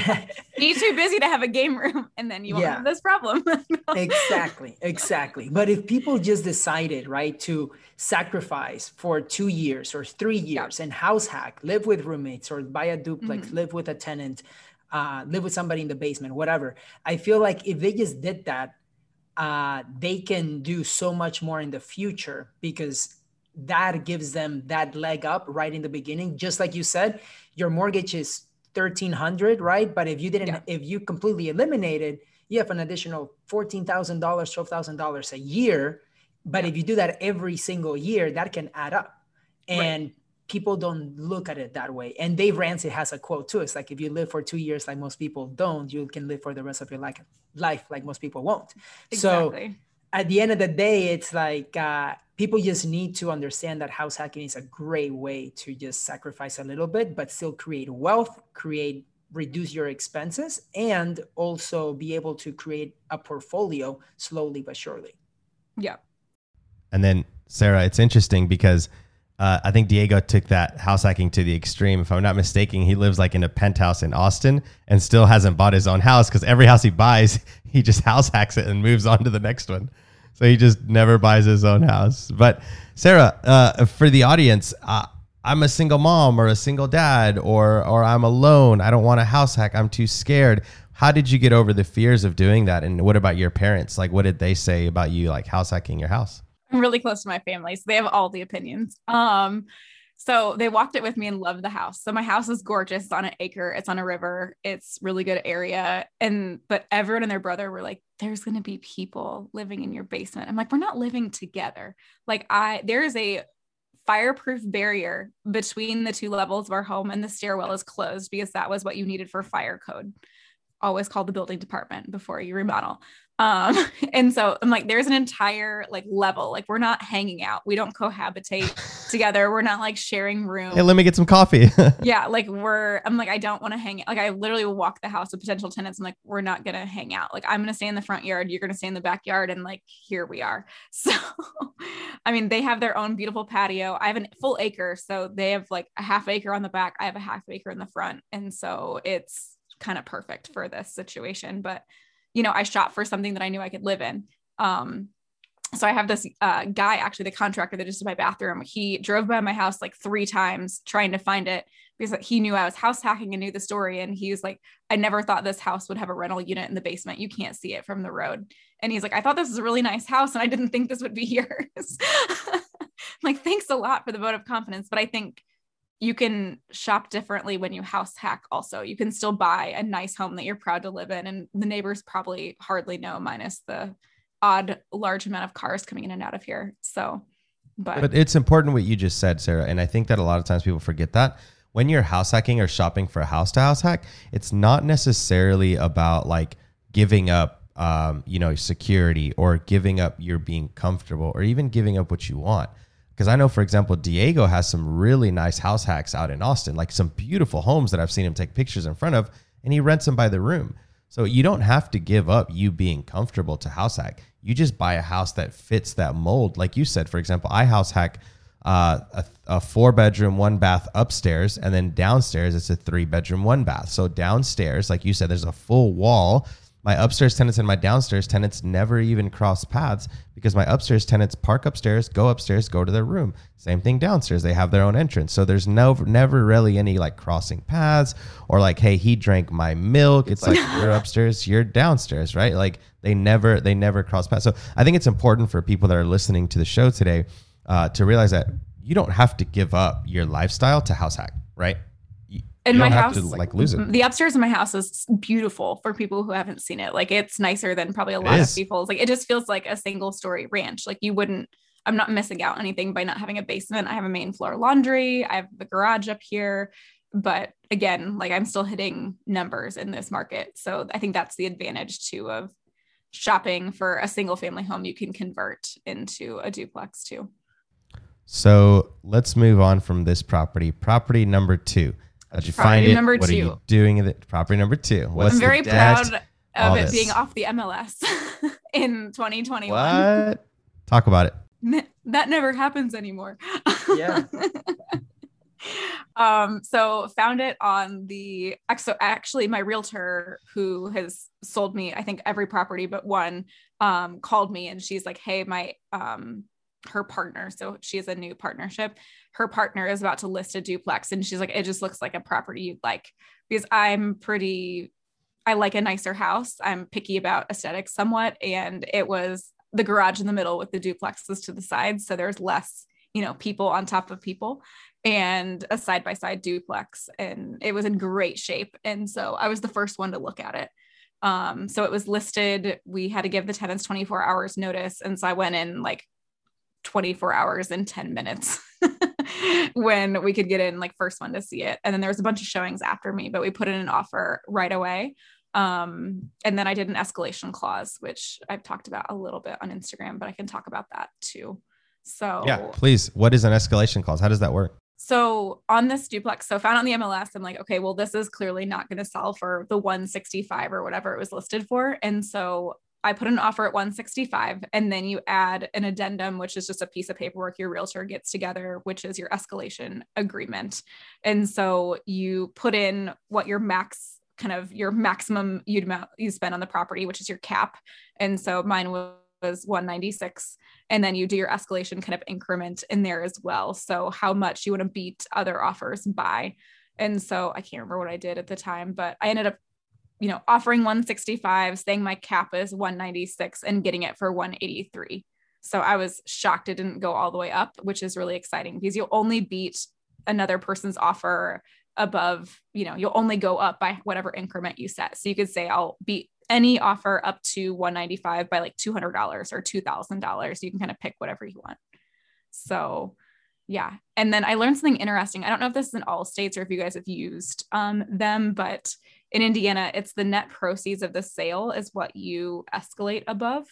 be too busy to have a game room and then you won't yeah. have this problem exactly exactly but if people just decided right to sacrifice for two years or three years yeah. and house hack live with roommates or buy a duplex mm-hmm. live with a tenant uh, live with somebody in the basement whatever i feel like if they just did that uh, they can do so much more in the future because that gives them that leg up right in the beginning. Just like you said, your mortgage is 1300 right? But if you didn't, yeah. if you completely eliminated, you have an additional $14,000, $12,000 a year. But yeah. if you do that every single year, that can add up. And right people don't look at it that way. And Dave Ramsey has a quote too. It's like if you live for two years like most people don't, you can live for the rest of your life, life like most people won't. Exactly. So at the end of the day, it's like uh, people just need to understand that house hacking is a great way to just sacrifice a little bit, but still create wealth, create reduce your expenses, and also be able to create a portfolio slowly but surely. Yeah. And then Sarah, it's interesting because uh, I think Diego took that house hacking to the extreme. If I'm not mistaken, he lives like in a penthouse in Austin and still hasn't bought his own house because every house he buys, he just house hacks it and moves on to the next one. So he just never buys his own house. But Sarah, uh, for the audience, uh, I'm a single mom or a single dad or or I'm alone. I don't want a house hack. I'm too scared. How did you get over the fears of doing that? And what about your parents? Like, what did they say about you, like house hacking your house? I'm really close to my family, so they have all the opinions. Um, so they walked it with me and loved the house. So my house is gorgeous. It's on an acre. It's on a river. It's really good area. And but everyone and their brother were like, "There's going to be people living in your basement." I'm like, "We're not living together." Like I, there is a fireproof barrier between the two levels of our home, and the stairwell is closed because that was what you needed for fire code. Always call the building department before you remodel. Um, and so I'm like, there's an entire like level. Like we're not hanging out. We don't cohabitate together. We're not like sharing room. Hey, let me get some coffee. yeah, like we're. I'm like, I don't want to hang. Out. Like I literally will walk the house with potential tenants. I'm like, we're not gonna hang out. Like I'm gonna stay in the front yard. You're gonna stay in the backyard, and like here we are. So, I mean, they have their own beautiful patio. I have a full acre, so they have like a half acre on the back. I have a half acre in the front, and so it's kind of perfect for this situation. But you know, I shot for something that I knew I could live in. Um, so I have this uh, guy, actually the contractor that just did my bathroom. He drove by my house like three times trying to find it because he knew I was house hacking and knew the story. And he was like, I never thought this house would have a rental unit in the basement. You can't see it from the road. And he's like, I thought this was a really nice house and I didn't think this would be yours. like, thanks a lot for the vote of confidence. But I think you can shop differently when you house hack also you can still buy a nice home that you're proud to live in and the neighbors probably hardly know minus the odd large amount of cars coming in and out of here so but but it's important what you just said sarah and i think that a lot of times people forget that when you're house hacking or shopping for a house to house hack it's not necessarily about like giving up um, you know security or giving up your being comfortable or even giving up what you want because I know, for example, Diego has some really nice house hacks out in Austin, like some beautiful homes that I've seen him take pictures in front of, and he rents them by the room. So you don't have to give up you being comfortable to house hack. You just buy a house that fits that mold. Like you said, for example, I house hack uh, a, a four bedroom, one bath upstairs, and then downstairs it's a three bedroom, one bath. So downstairs, like you said, there's a full wall my upstairs tenants and my downstairs tenants never even cross paths because my upstairs tenants park upstairs, go upstairs, go to their room. Same thing downstairs. They have their own entrance. So there's no never really any like crossing paths or like, hey, he drank my milk. It's, it's like, like you're upstairs, you're downstairs, right? Like they never they never cross paths. So I think it's important for people that are listening to the show today uh, to realize that you don't have to give up your lifestyle to house hack, right? in my house to, like lose it. the upstairs in my house is beautiful for people who haven't seen it. Like it's nicer than probably a lot of people's. Like it just feels like a single story ranch. Like you wouldn't i'm not missing out on anything by not having a basement. I have a main floor laundry. I have the garage up here. But again like i'm still hitting numbers in this market. So i think that's the advantage too of shopping for a single family home, you can convert into a duplex too. So let's move on from this property. Property number two. How'd you property find it? Number what two. are you doing with it? Property number two. What's I'm very proud of it this? being off the MLS in 2021. What? Talk about it. That never happens anymore. Yeah. Um so found it on the so actually my realtor who has sold me i think every property but one um called me and she's like hey my um her partner so she a new partnership her partner is about to list a duplex. And she's like it just looks like a property you'd like because i'm pretty i like a nicer house. I'm picky about aesthetics somewhat. And it was the garage in the middle with the duplexes to the sides so there's less you know people on top of people and a side by side duplex and it was in great shape. And so i was the first one to look at it. Um so it was listed. We had to give the tenants 24 hours notice. And so i went in like 24 hours and 10 minutes when we could get in like first one to see it. And then there was a bunch of showings after me but we put in an offer right away. Um and then i did an escalation clause which i've talked about a little bit on instagram but i can talk about that too. So yeah please. What is an escalation clause? How does that work so on this duplex, so found on the MLS, I'm like, okay, well, this is clearly not going to sell for the 165 or whatever it was listed for. And so I put an offer at 165 and then you add an addendum, which is just a piece of paperwork your realtor gets together, which is your escalation agreement. And so you put in what your max kind of your maximum you'd amount you spend on the property, which is your cap. And so mine was was 196 and then you do your escalation kind of increment in there as well. So how much you want to beat other offers by. And so i can't remember what i did at the time but i ended up you know offering 165 saying my cap is 196 and getting it for 183 so i was shocked it didn't go all the way up which is really exciting because you'll only beat another person's offer above you know you'll only go up by whatever increment you set. So you could say i'll beat any offer up to 195 by like $200 or $2,000. You can kind of pick whatever you want. So, yeah. And then I learned something interesting. I don't know if this is in all states or if you guys have used um, them, but in Indiana, it's the net proceeds of the sale is what you escalate above,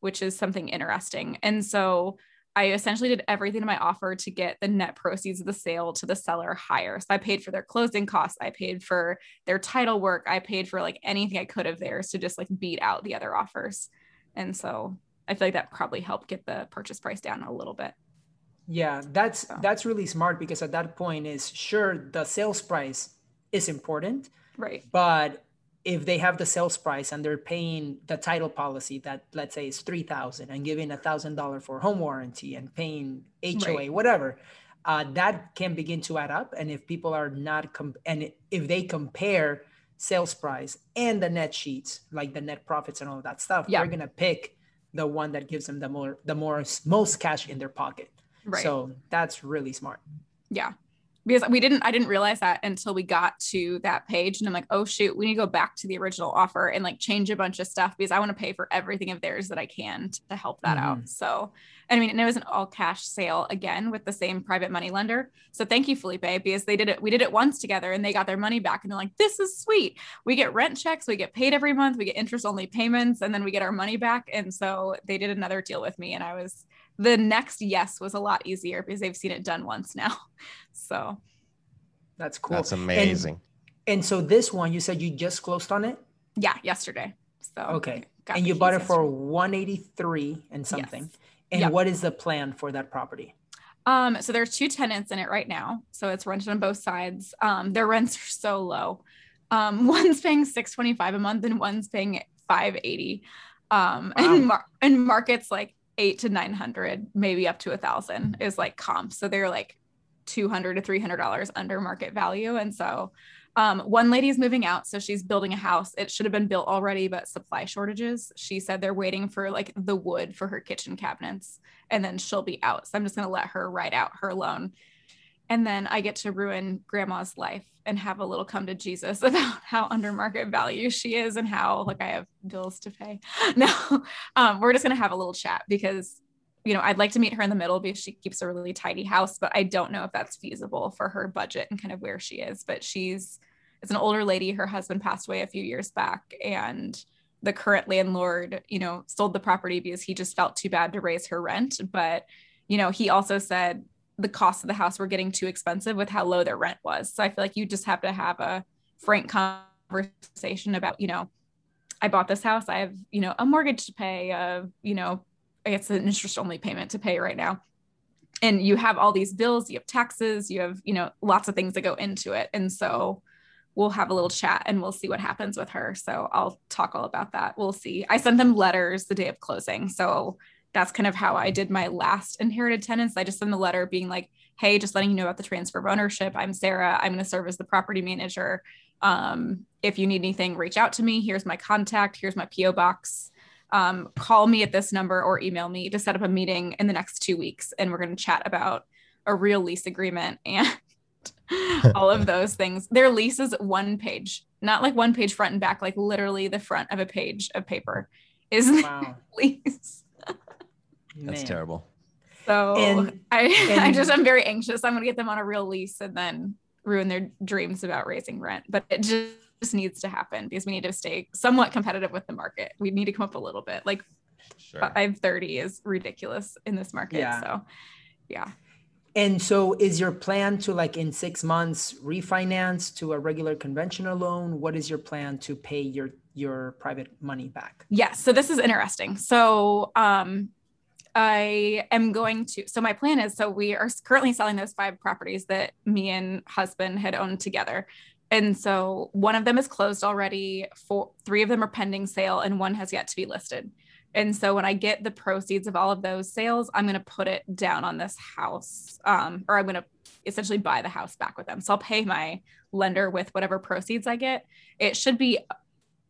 which is something interesting. And so I essentially did everything in my offer to get the net proceeds of the sale to the seller higher. So I paid for their closing costs, I paid for their title work, I paid for like anything I could have theirs to just like beat out the other offers. And so I feel like that probably helped get the purchase price down a little bit. Yeah, that's so. that's really smart because at that point is sure the sales price is important. Right. But if they have the sales price and they're paying the title policy that let's say is 3000 and giving a thousand dollar for home warranty and paying hoa right. whatever uh, that can begin to add up. And if people are not com- and if they compare sales price and the net sheets like the net profits and all that stuff yeah. they're gonna pick the one that gives them the more the more most cash in their pocket. Right. So that's really smart. Yeah because we didn't i didn't realize that until we got to that page and i'm like oh shoot we need to go back to the original offer and like change a bunch of stuff because i want to pay for everything of theirs that i can to help that mm-hmm. out so i mean and it was an all cash sale again with the same private money lender. So thank you felipe because they did it we did it once together and they got their money back and they're like this is sweet. We get rent checks we get paid every month we get interest only payments and then we get our money back. And so they did another deal with me and i was the next yes was a lot easier because they've seen it done once now. So that's cool. That's amazing. And, and so this one, you said you just closed on it? Yeah, yesterday. So okay. And you bought it yesterday. for 183 and something. Yes. And yep. what is the plan for that property? Um, so there's two tenants in it right now. So it's rented on both sides. Um, their rents are so low. Um, one's paying 625 a month and one's paying 580. Um, wow. and, mar- and markets like eight to 900, maybe up to a thousand is like comp. So they're like 200 to 300 dollars under market value. And so um, one lady is moving out, so she's building a house. It should have been built already, but supply shortages. She said they're waiting for like the wood for her kitchen cabinets, and then she'll be out. So I'm just gonna let her write out her loan, and then I get to ruin grandma's life and have a little come to Jesus about how under market value she is and how like I have bills to pay. No, um, we're just gonna have a little chat because you know I'd like to meet her in the middle because she keeps a really tidy house, but I don't know if that's feasible for her budget and kind of where she is. But she's it's an older lady. Her husband passed away a few years back, and the current landlord, you know, sold the property because he just felt too bad to raise her rent. But, you know, he also said the cost of the house were getting too expensive with how low their rent was. So I feel like you just have to have a frank conversation about, you know, I bought this house. I have, you know, a mortgage to pay, uh, you know, I guess an interest only payment to pay right now. And you have all these bills, you have taxes, you have, you know, lots of things that go into it. And so we'll have a little chat and we'll see what happens with her. So I'll talk all about that. We'll see. I sent them letters the day of closing. So that's kind of how I did my last inherited tenants. I just sent the letter being like, hey, just letting you know about the transfer of ownership. I'm Sarah. I'm going to serve as the property manager. Um, if you need anything, reach out to me. Here's my contact. Here's my P.O. box. Um, call me at this number or email me to set up a meeting in the next two weeks. And we're going to chat about a real lease agreement and all of those things. Their lease is one page, not like one page front and back, like literally the front of a page of paper is wow. lease. That's terrible. So and, I, and, I just I'm very anxious. I'm gonna get them on a real lease and then ruin their dreams about raising rent. But it just, just needs to happen because we need to stay somewhat competitive with the market. We need to come up a little bit. Like sure. 530 is ridiculous in this market. Yeah. So yeah. And so is your plan to like in six months refinance to a regular conventional loan? What is your plan to pay your your private money back? Yes. So this is interesting. So um I am going to so my plan is so we are currently selling those five properties that me and husband had owned together. And so one of them is closed already, four three of them are pending sale and one has yet to be listed. And so when I get the proceeds of all of those sales, I'm going to put it down on this house, um, or I'm going to essentially buy the house back with them. So I'll pay my lender with whatever proceeds I get. It should be,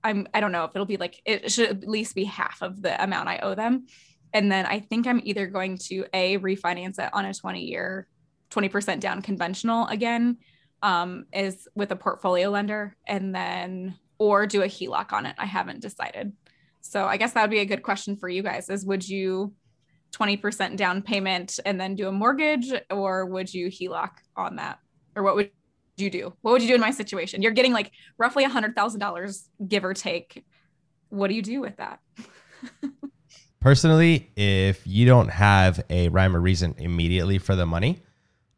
I'm, I don't know if it'll be like, it should at least be half of the amount I owe them. And then I think I'm either going to A, refinance it on a 20 year, 20% down conventional again, um, is with a portfolio lender, and then, or do a HELOC on it. I haven't decided. So I guess that would be a good question for you guys is would you 20% down payment and then do a mortgage or would you HELOC on that? Or what would you do? What would you do in my situation? You're getting like roughly hundred thousand dollars give or take. What do you do with that? Personally, if you don't have a rhyme or reason immediately for the money,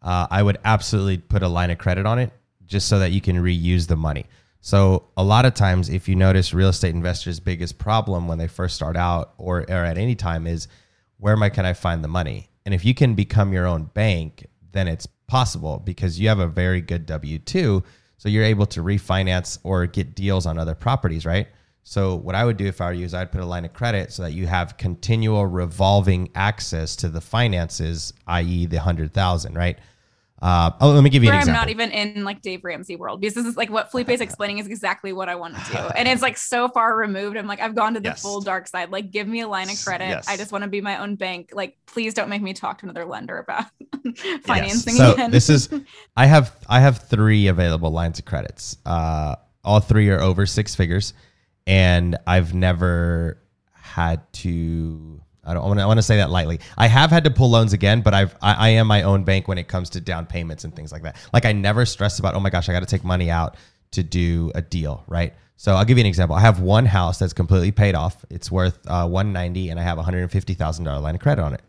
uh, I would absolutely put a line of credit on it just so that you can reuse the money. So a lot of times, if you notice, real estate investors' biggest problem when they first start out, or, or at any time, is where am I can I find the money? And if you can become your own bank, then it's possible because you have a very good W two, so you're able to refinance or get deals on other properties, right? So what I would do if I were you is I'd put a line of credit so that you have continual revolving access to the finances, i.e., the hundred thousand, right? Uh, oh, let me give you an example. I'm not even in like Dave Ramsey world because this is like what Felipe is explaining is exactly what I want to do. And it's like so far removed. I'm like, I've gone to the yes. full dark side. Like, give me a line of credit. Yes. I just want to be my own bank. Like, please don't make me talk to another lender about financing yes. so again. this is, I have, I have three available lines of credits. Uh, all three are over six figures and I've never had to I don't want to, say that lightly. I have had to pull loans again, but I've I, I, am my own bank when it comes to down payments and things like that. Like I never stress about oh my gosh I got to take money out to do a deal, right? So I'll give you an example. I have one house that's completely paid off. It's worth uh, 190, and I have a hundred and fifty thousand dollar line of credit on it.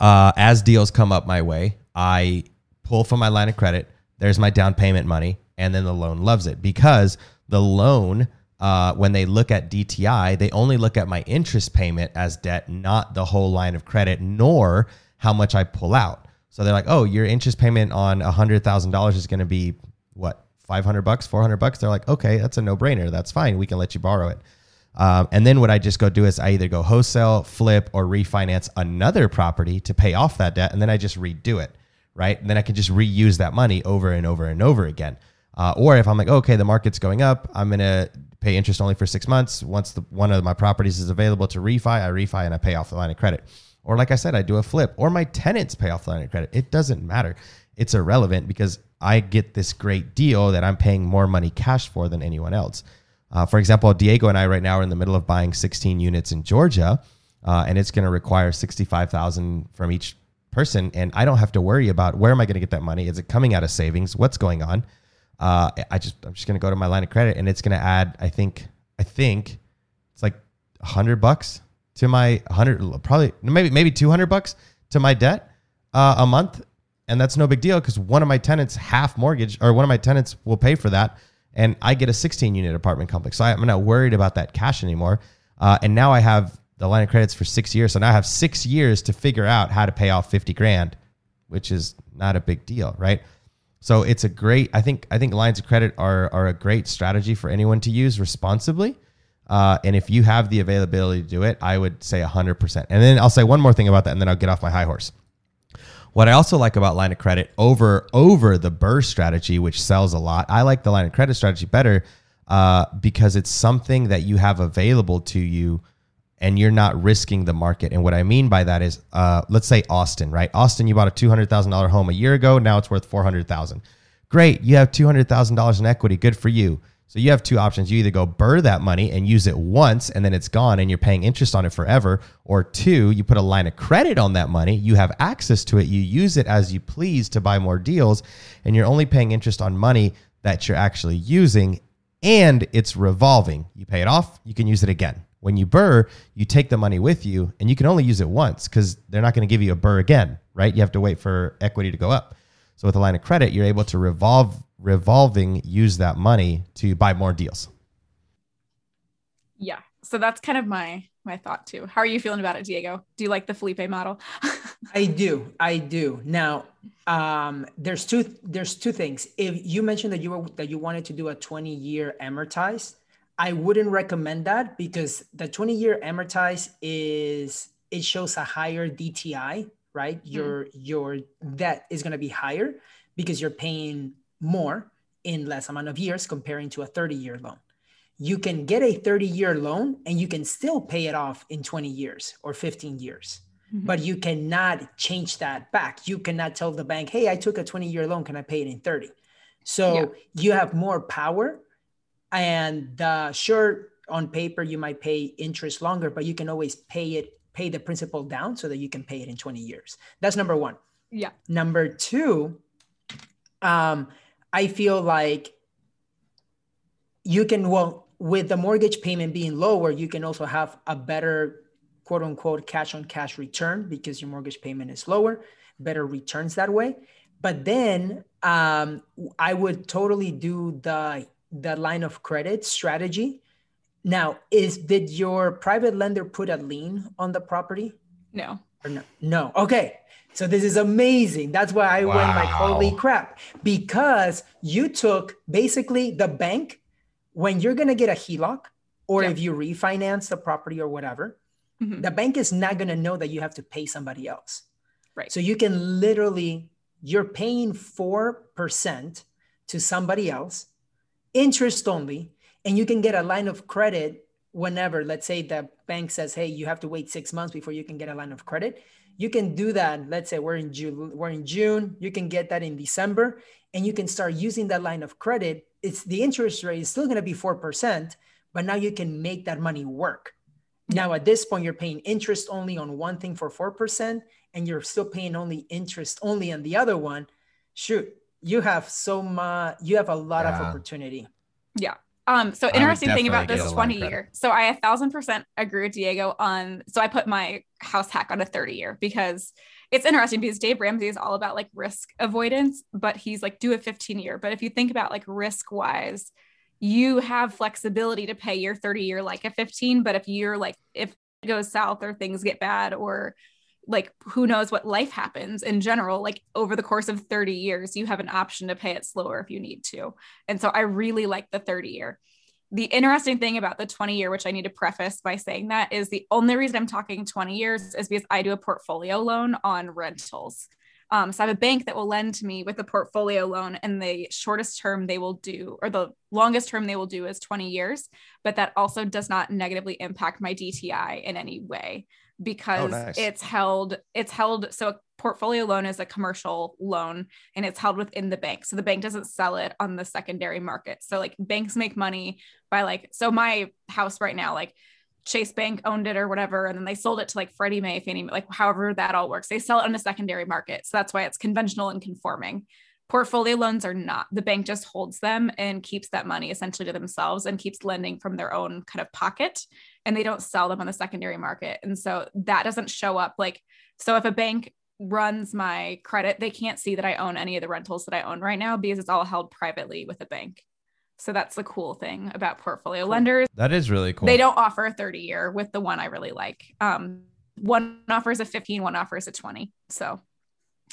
Uh, as deals come up my way, I pull from my line of credit. There's my down payment money, and then the loan loves it because the loan uh, when they look at DTI, they only look at my interest payment as debt, not the whole line of credit, nor how much I pull out. So they're like, oh, your interest payment on a hundred thousand dollars is going to be what, five hundred bucks, four hundred bucks? They're like, okay, that's a no brainer. That's fine. We can let you borrow it. Um, and then what I just go do is I either go wholesale, flip, or refinance another property to pay off that debt, and then I just redo it, right? And then I can just reuse that money over and over and over again. Uh, or if I'm like, okay, the market's going up, I'm gonna pay interest only for six months. Once the, one of my properties is available to refi, I refi and I pay off the line of credit. Or like I said, I do a flip, or my tenants pay off the line of credit. It doesn't matter. It's irrelevant because I get this great deal that I'm paying more money cash for than anyone else. Uh, for example, Diego and I right now are in the middle of buying 16 units in Georgia, uh, and it's going to require 65,000 from each person, and I don't have to worry about where am I going to get that money? Is it coming out of savings? What's going on? Uh, I just I'm just gonna go to my line of credit and it's gonna add I think I think it's like 100 bucks to my 100 probably maybe maybe 200 bucks to my debt uh, a month. And that's no big deal because one of my tenants half mortgage or one of my tenants will pay for that. And i get a 16 unit apartment complex. So i'm not worried about that cash anymore. Uh, and now i have the line of credits for six years. So now i have six years to figure out how to pay off 50 grand which is not a big deal right so it's a great i think i think lines of credit are are a great strategy for anyone to use responsibly uh, and if you have the availability to do it, I would say 100%. And then I'll say one more thing about that, and then I'll get off my high horse. What I also like about line of credit over over the BRRRR strategy, which sells a lot, I like the line of credit strategy better uh, because it's something that you have available to you, and you're not risking the market. And what I mean by that is, uh, let's say Austin, right? Austin, you bought a two hundred thousand dollar home a year ago. Now it's worth four hundred thousand. Great, you have two hundred thousand dollars in equity. Good for you so you have two options. You either go BRRRR that money and use it once and then it's gone and you're paying interest on it forever. Or two, you put a line of credit on that money. You have access to it. You use it as you please to buy more deals and you're only paying interest on money that you're actually using and it's revolving. You pay it off, you can use it again. When you BRRRR, you take the money with you and you can only use it once because they're not going to give you a BRRRR again, right? You have to wait for equity to go up. So with a line of credit, you're able to revolve revolving use that money to buy more deals. Yeah. So that's kind of my my thought too. How are you feeling about it, Diego? Do you like the Felipe model? I do. I do. Now, um, there's two there's two things. If you mentioned that you were that you wanted to do a 20 year amortize, I wouldn't recommend that because the 20 year amortize is it shows a higher DTI, right? Mm-hmm. Your your debt is going to be higher because you're paying more in less amount of years comparing to a 30 year loan. You can get a 30 year loan and you can still pay it off in 20 years or 15 years. Mm-hmm. But you cannot change that back. You cannot tell the bank, hey, I took a 20 year loan. Can I pay it in 30? So yeah. you have more power. And uh, sure, on paper, you might pay interest longer, but you can always pay it, pay the principal down so that you can pay it in 20 years. That's number one. Yeah. Number two, um, I feel like you can, well, with the mortgage payment being lower, you can also have a better quote unquote cash on cash return because your mortgage payment is lower, better returns that way. But then um, I would totally do the the line of credit strategy. Now, is did your private lender put a lien on the property? No. Or no? No. Okay. So this is amazing. That's why I wow. went like, holy crap, because you took basically the bank when you're going to get a HELOC or if you refinance the property or whatever, mm-hmm. the bank is not going to know that you have to pay somebody else. Right. So you can literally, you're paying 4% to somebody else, interest only, and you can get a line of credit whenever. Let's say the bank says, hey, you have to wait six months before you can get a line of credit you can do that let's say we're in june we're in june you can get that in december and you can start using that line of credit it's the interest rate is still going to be 4% but now you can make that money work now at this point you're paying interest only on one thing for 4% and you're still paying only interest only on the other one shoot you have so much you have a lot yeah. of opportunity yeah um, so interesting thing about this 20 year. So I a thousand percent agree with Diego on so I put my house hack on a 30 year because it's interesting because Dave Ramsey is all about like risk avoidance, but he's like do a 15 year. But if you think about like risk wise, you have flexibility to pay your 30 year like a 15. But if you're like if it goes south or things get bad or like who knows what life happens in general like over the course of 30 years you have an option to pay it slower if you need to and so i really like the 30 year the interesting thing about the 20 year which i need to preface by saying that is the only reason i'm talking 20 years is because i do a portfolio loan on rentals um, so I have a bank that will lend to me with a portfolio loan, and the shortest term they will do, or the longest term they will do, is 20 years. But that also does not negatively impact my DTI in any way. Oh, because oh, nice. it's held it's held so a portfolio loan is a commercial loan and it's held within the bank so the bank doesn't sell it on the secondary market so like banks make money by like so my house right now like Chase Bank owned it or whatever, and then they sold it to like Freddie Mae, Fannie Mae, like however that all works. They sell it on the secondary market, so that's why it's conventional and conforming. Portfolio loans are not. The bank just holds them and keeps that money essentially to themselves and keeps lending from their own kind of pocket and they don't sell them on the secondary market. And so that doesn't show up like, so if a bank runs my credit, they can't see that I own any of the rentals that I own right now because it's all held privately with a bank. So that's the cool thing about portfolio cool. lenders. That is really cool. They don't offer a 30 year with the one I really like. Um, one offers a 15, one offers a 20. So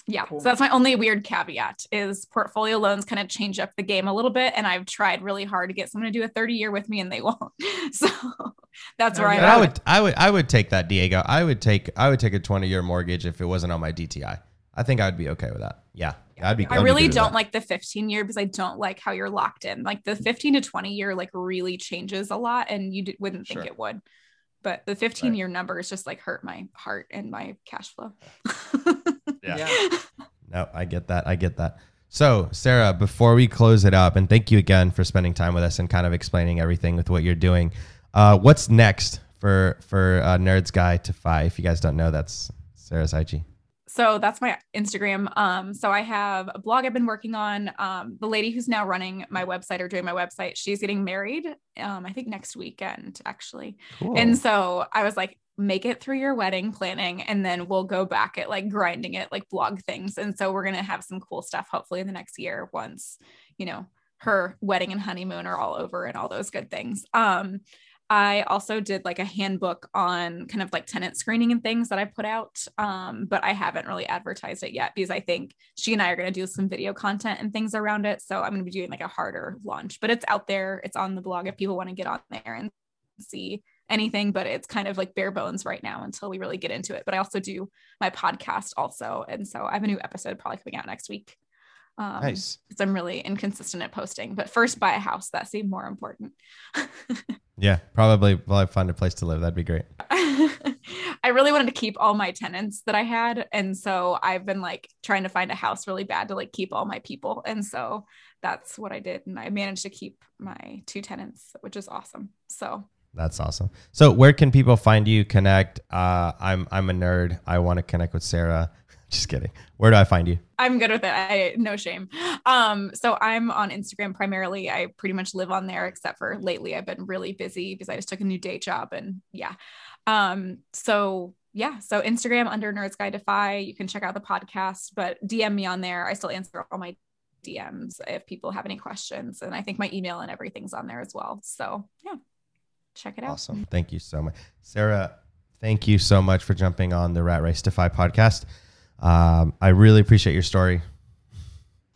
yeah. Cool. So that's my only weird caveat is portfolio loans kind of change up the game a little bit. And I've tried really hard to get someone to do a 30 year with me and they won't. So that's oh, where I would I would I would take that, Diego. I would take I would take a 20 year mortgage if it wasn't on my DTI. I think I would be okay with that. Yeah. I'd be I really be don't like the 15 year because I don't like how you're locked in. Like the 15 to 20 year like really changes a lot and you d- wouldn't think sure. it would. But the 15 right. year numbers just like hurt my heart and my cash flow. yeah. yeah. No, I get that. I get that. So, Sarah, before we close it up, and thank you again for spending time with us and kind of explaining everything with what you're doing. Uh, what's next for for uh, Nerds Guide to FI? If you guys don't know, that's Sarah's IG. So that's my Instagram. Um, so I have a blog I've been working on. Um, the lady who's now running my website or doing my website, she's getting married. Um, I think next weekend actually. Cool. And so I was like, make it through your wedding planning and then we'll go back at like grinding it like blog things and so we're going to have some cool stuff hopefully in the next year once you know her wedding and honeymoon are all over and all those good things um I also did like a handbook on kind of like tenant screening and things that I put out. Um, but I haven't really advertised it yet because I think she and I are going to do some video content and things around it. So I'm going to be doing like a harder launch, but it's out there. It's on the blog if people want to get on there and see anything, but it's kind of like bare bones right now until we really get into it. But I also do my podcast also. And so I have a new episode probably coming out next week. Um, nice. Because I'm really inconsistent at posting, but first buy a house. That seemed more important. yeah, probably. Well, I find a place to live. That'd be great. I really wanted to keep all my tenants that I had. And so I've been like trying to find a house really bad to like keep all my people. And so that's what I did. And I managed to keep my two tenants, which is awesome. So that's awesome. So where can people find you, connect? Uh, I'm I'm a nerd. I want to connect with Sarah. Just kidding. Where do I find you? I'm good with it. I no shame. Um, so I'm on Instagram primarily. I pretty much live on there, except for lately I've been really busy because I just took a new day job and yeah. Um, so yeah, so Instagram under Nerds Guide to FI. You can check out the podcast, but DM me on there. I still answer all my DMs if people have any questions, and I think my email and everything's on there as well. So yeah check it out. Awesome. Thank you so much. Sarah, thank you so much for jumping on the Rat Race to FI podcast. Um, I really appreciate your story.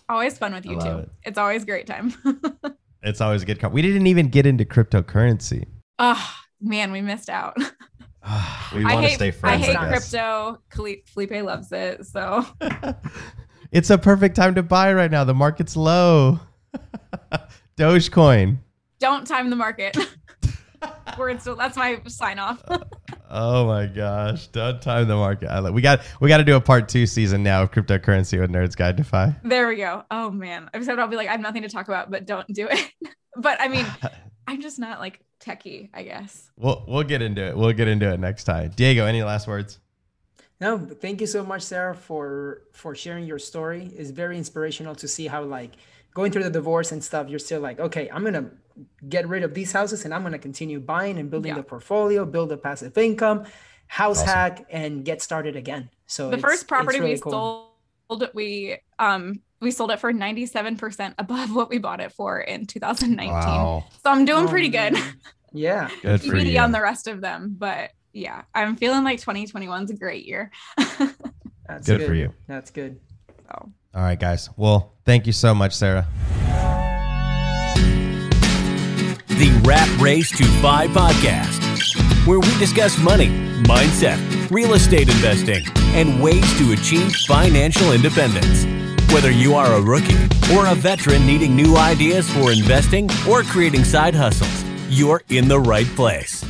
Always fun with you too. It. It's always great time. it's always a good. Com- we didn't even get into cryptocurrency. Oh man, we missed out. we want to stay friends. I hate I crypto. Felipe loves it, so it's a perfect time to buy right now. The market's low. Dogecoin. Don't time the market. We're still, that's my sign off. oh my gosh! Don't time the market. We got we got to do a part two season now of cryptocurrency with Nerds Guide to FI. There we go. Oh man, I said I'll be like I have nothing to talk about, but don't do it. but I mean, I'm just not like techie, I guess. We'll we'll get into it. We'll get into it next time. Diego, any last words? No, thank you so much, Sarah, for for sharing your story. It's very inspirational to see how like going through the divorce and stuff, you're still like, okay, I'm gonna get rid of these houses and I'm gonna continue buying and building yeah. the portfolio, build a passive income, house awesome. hack, and get started again. So the first property really we cool. sold, we um we sold it for 97% above what we bought it for in 2019. Wow. So I'm doing oh, pretty good. Yeah. Good for you. on the rest of them, but yeah, I'm feeling like 2021 is a great year. That's good, good for you. That's good. So all right, guys. Well, thank you so much, Sarah. The Rat Race to FI podcast, where we discuss money, mindset, real estate investing, and ways to achieve financial independence. Whether you are a rookie or a veteran needing new ideas for investing or creating side hustles, you're in the right place.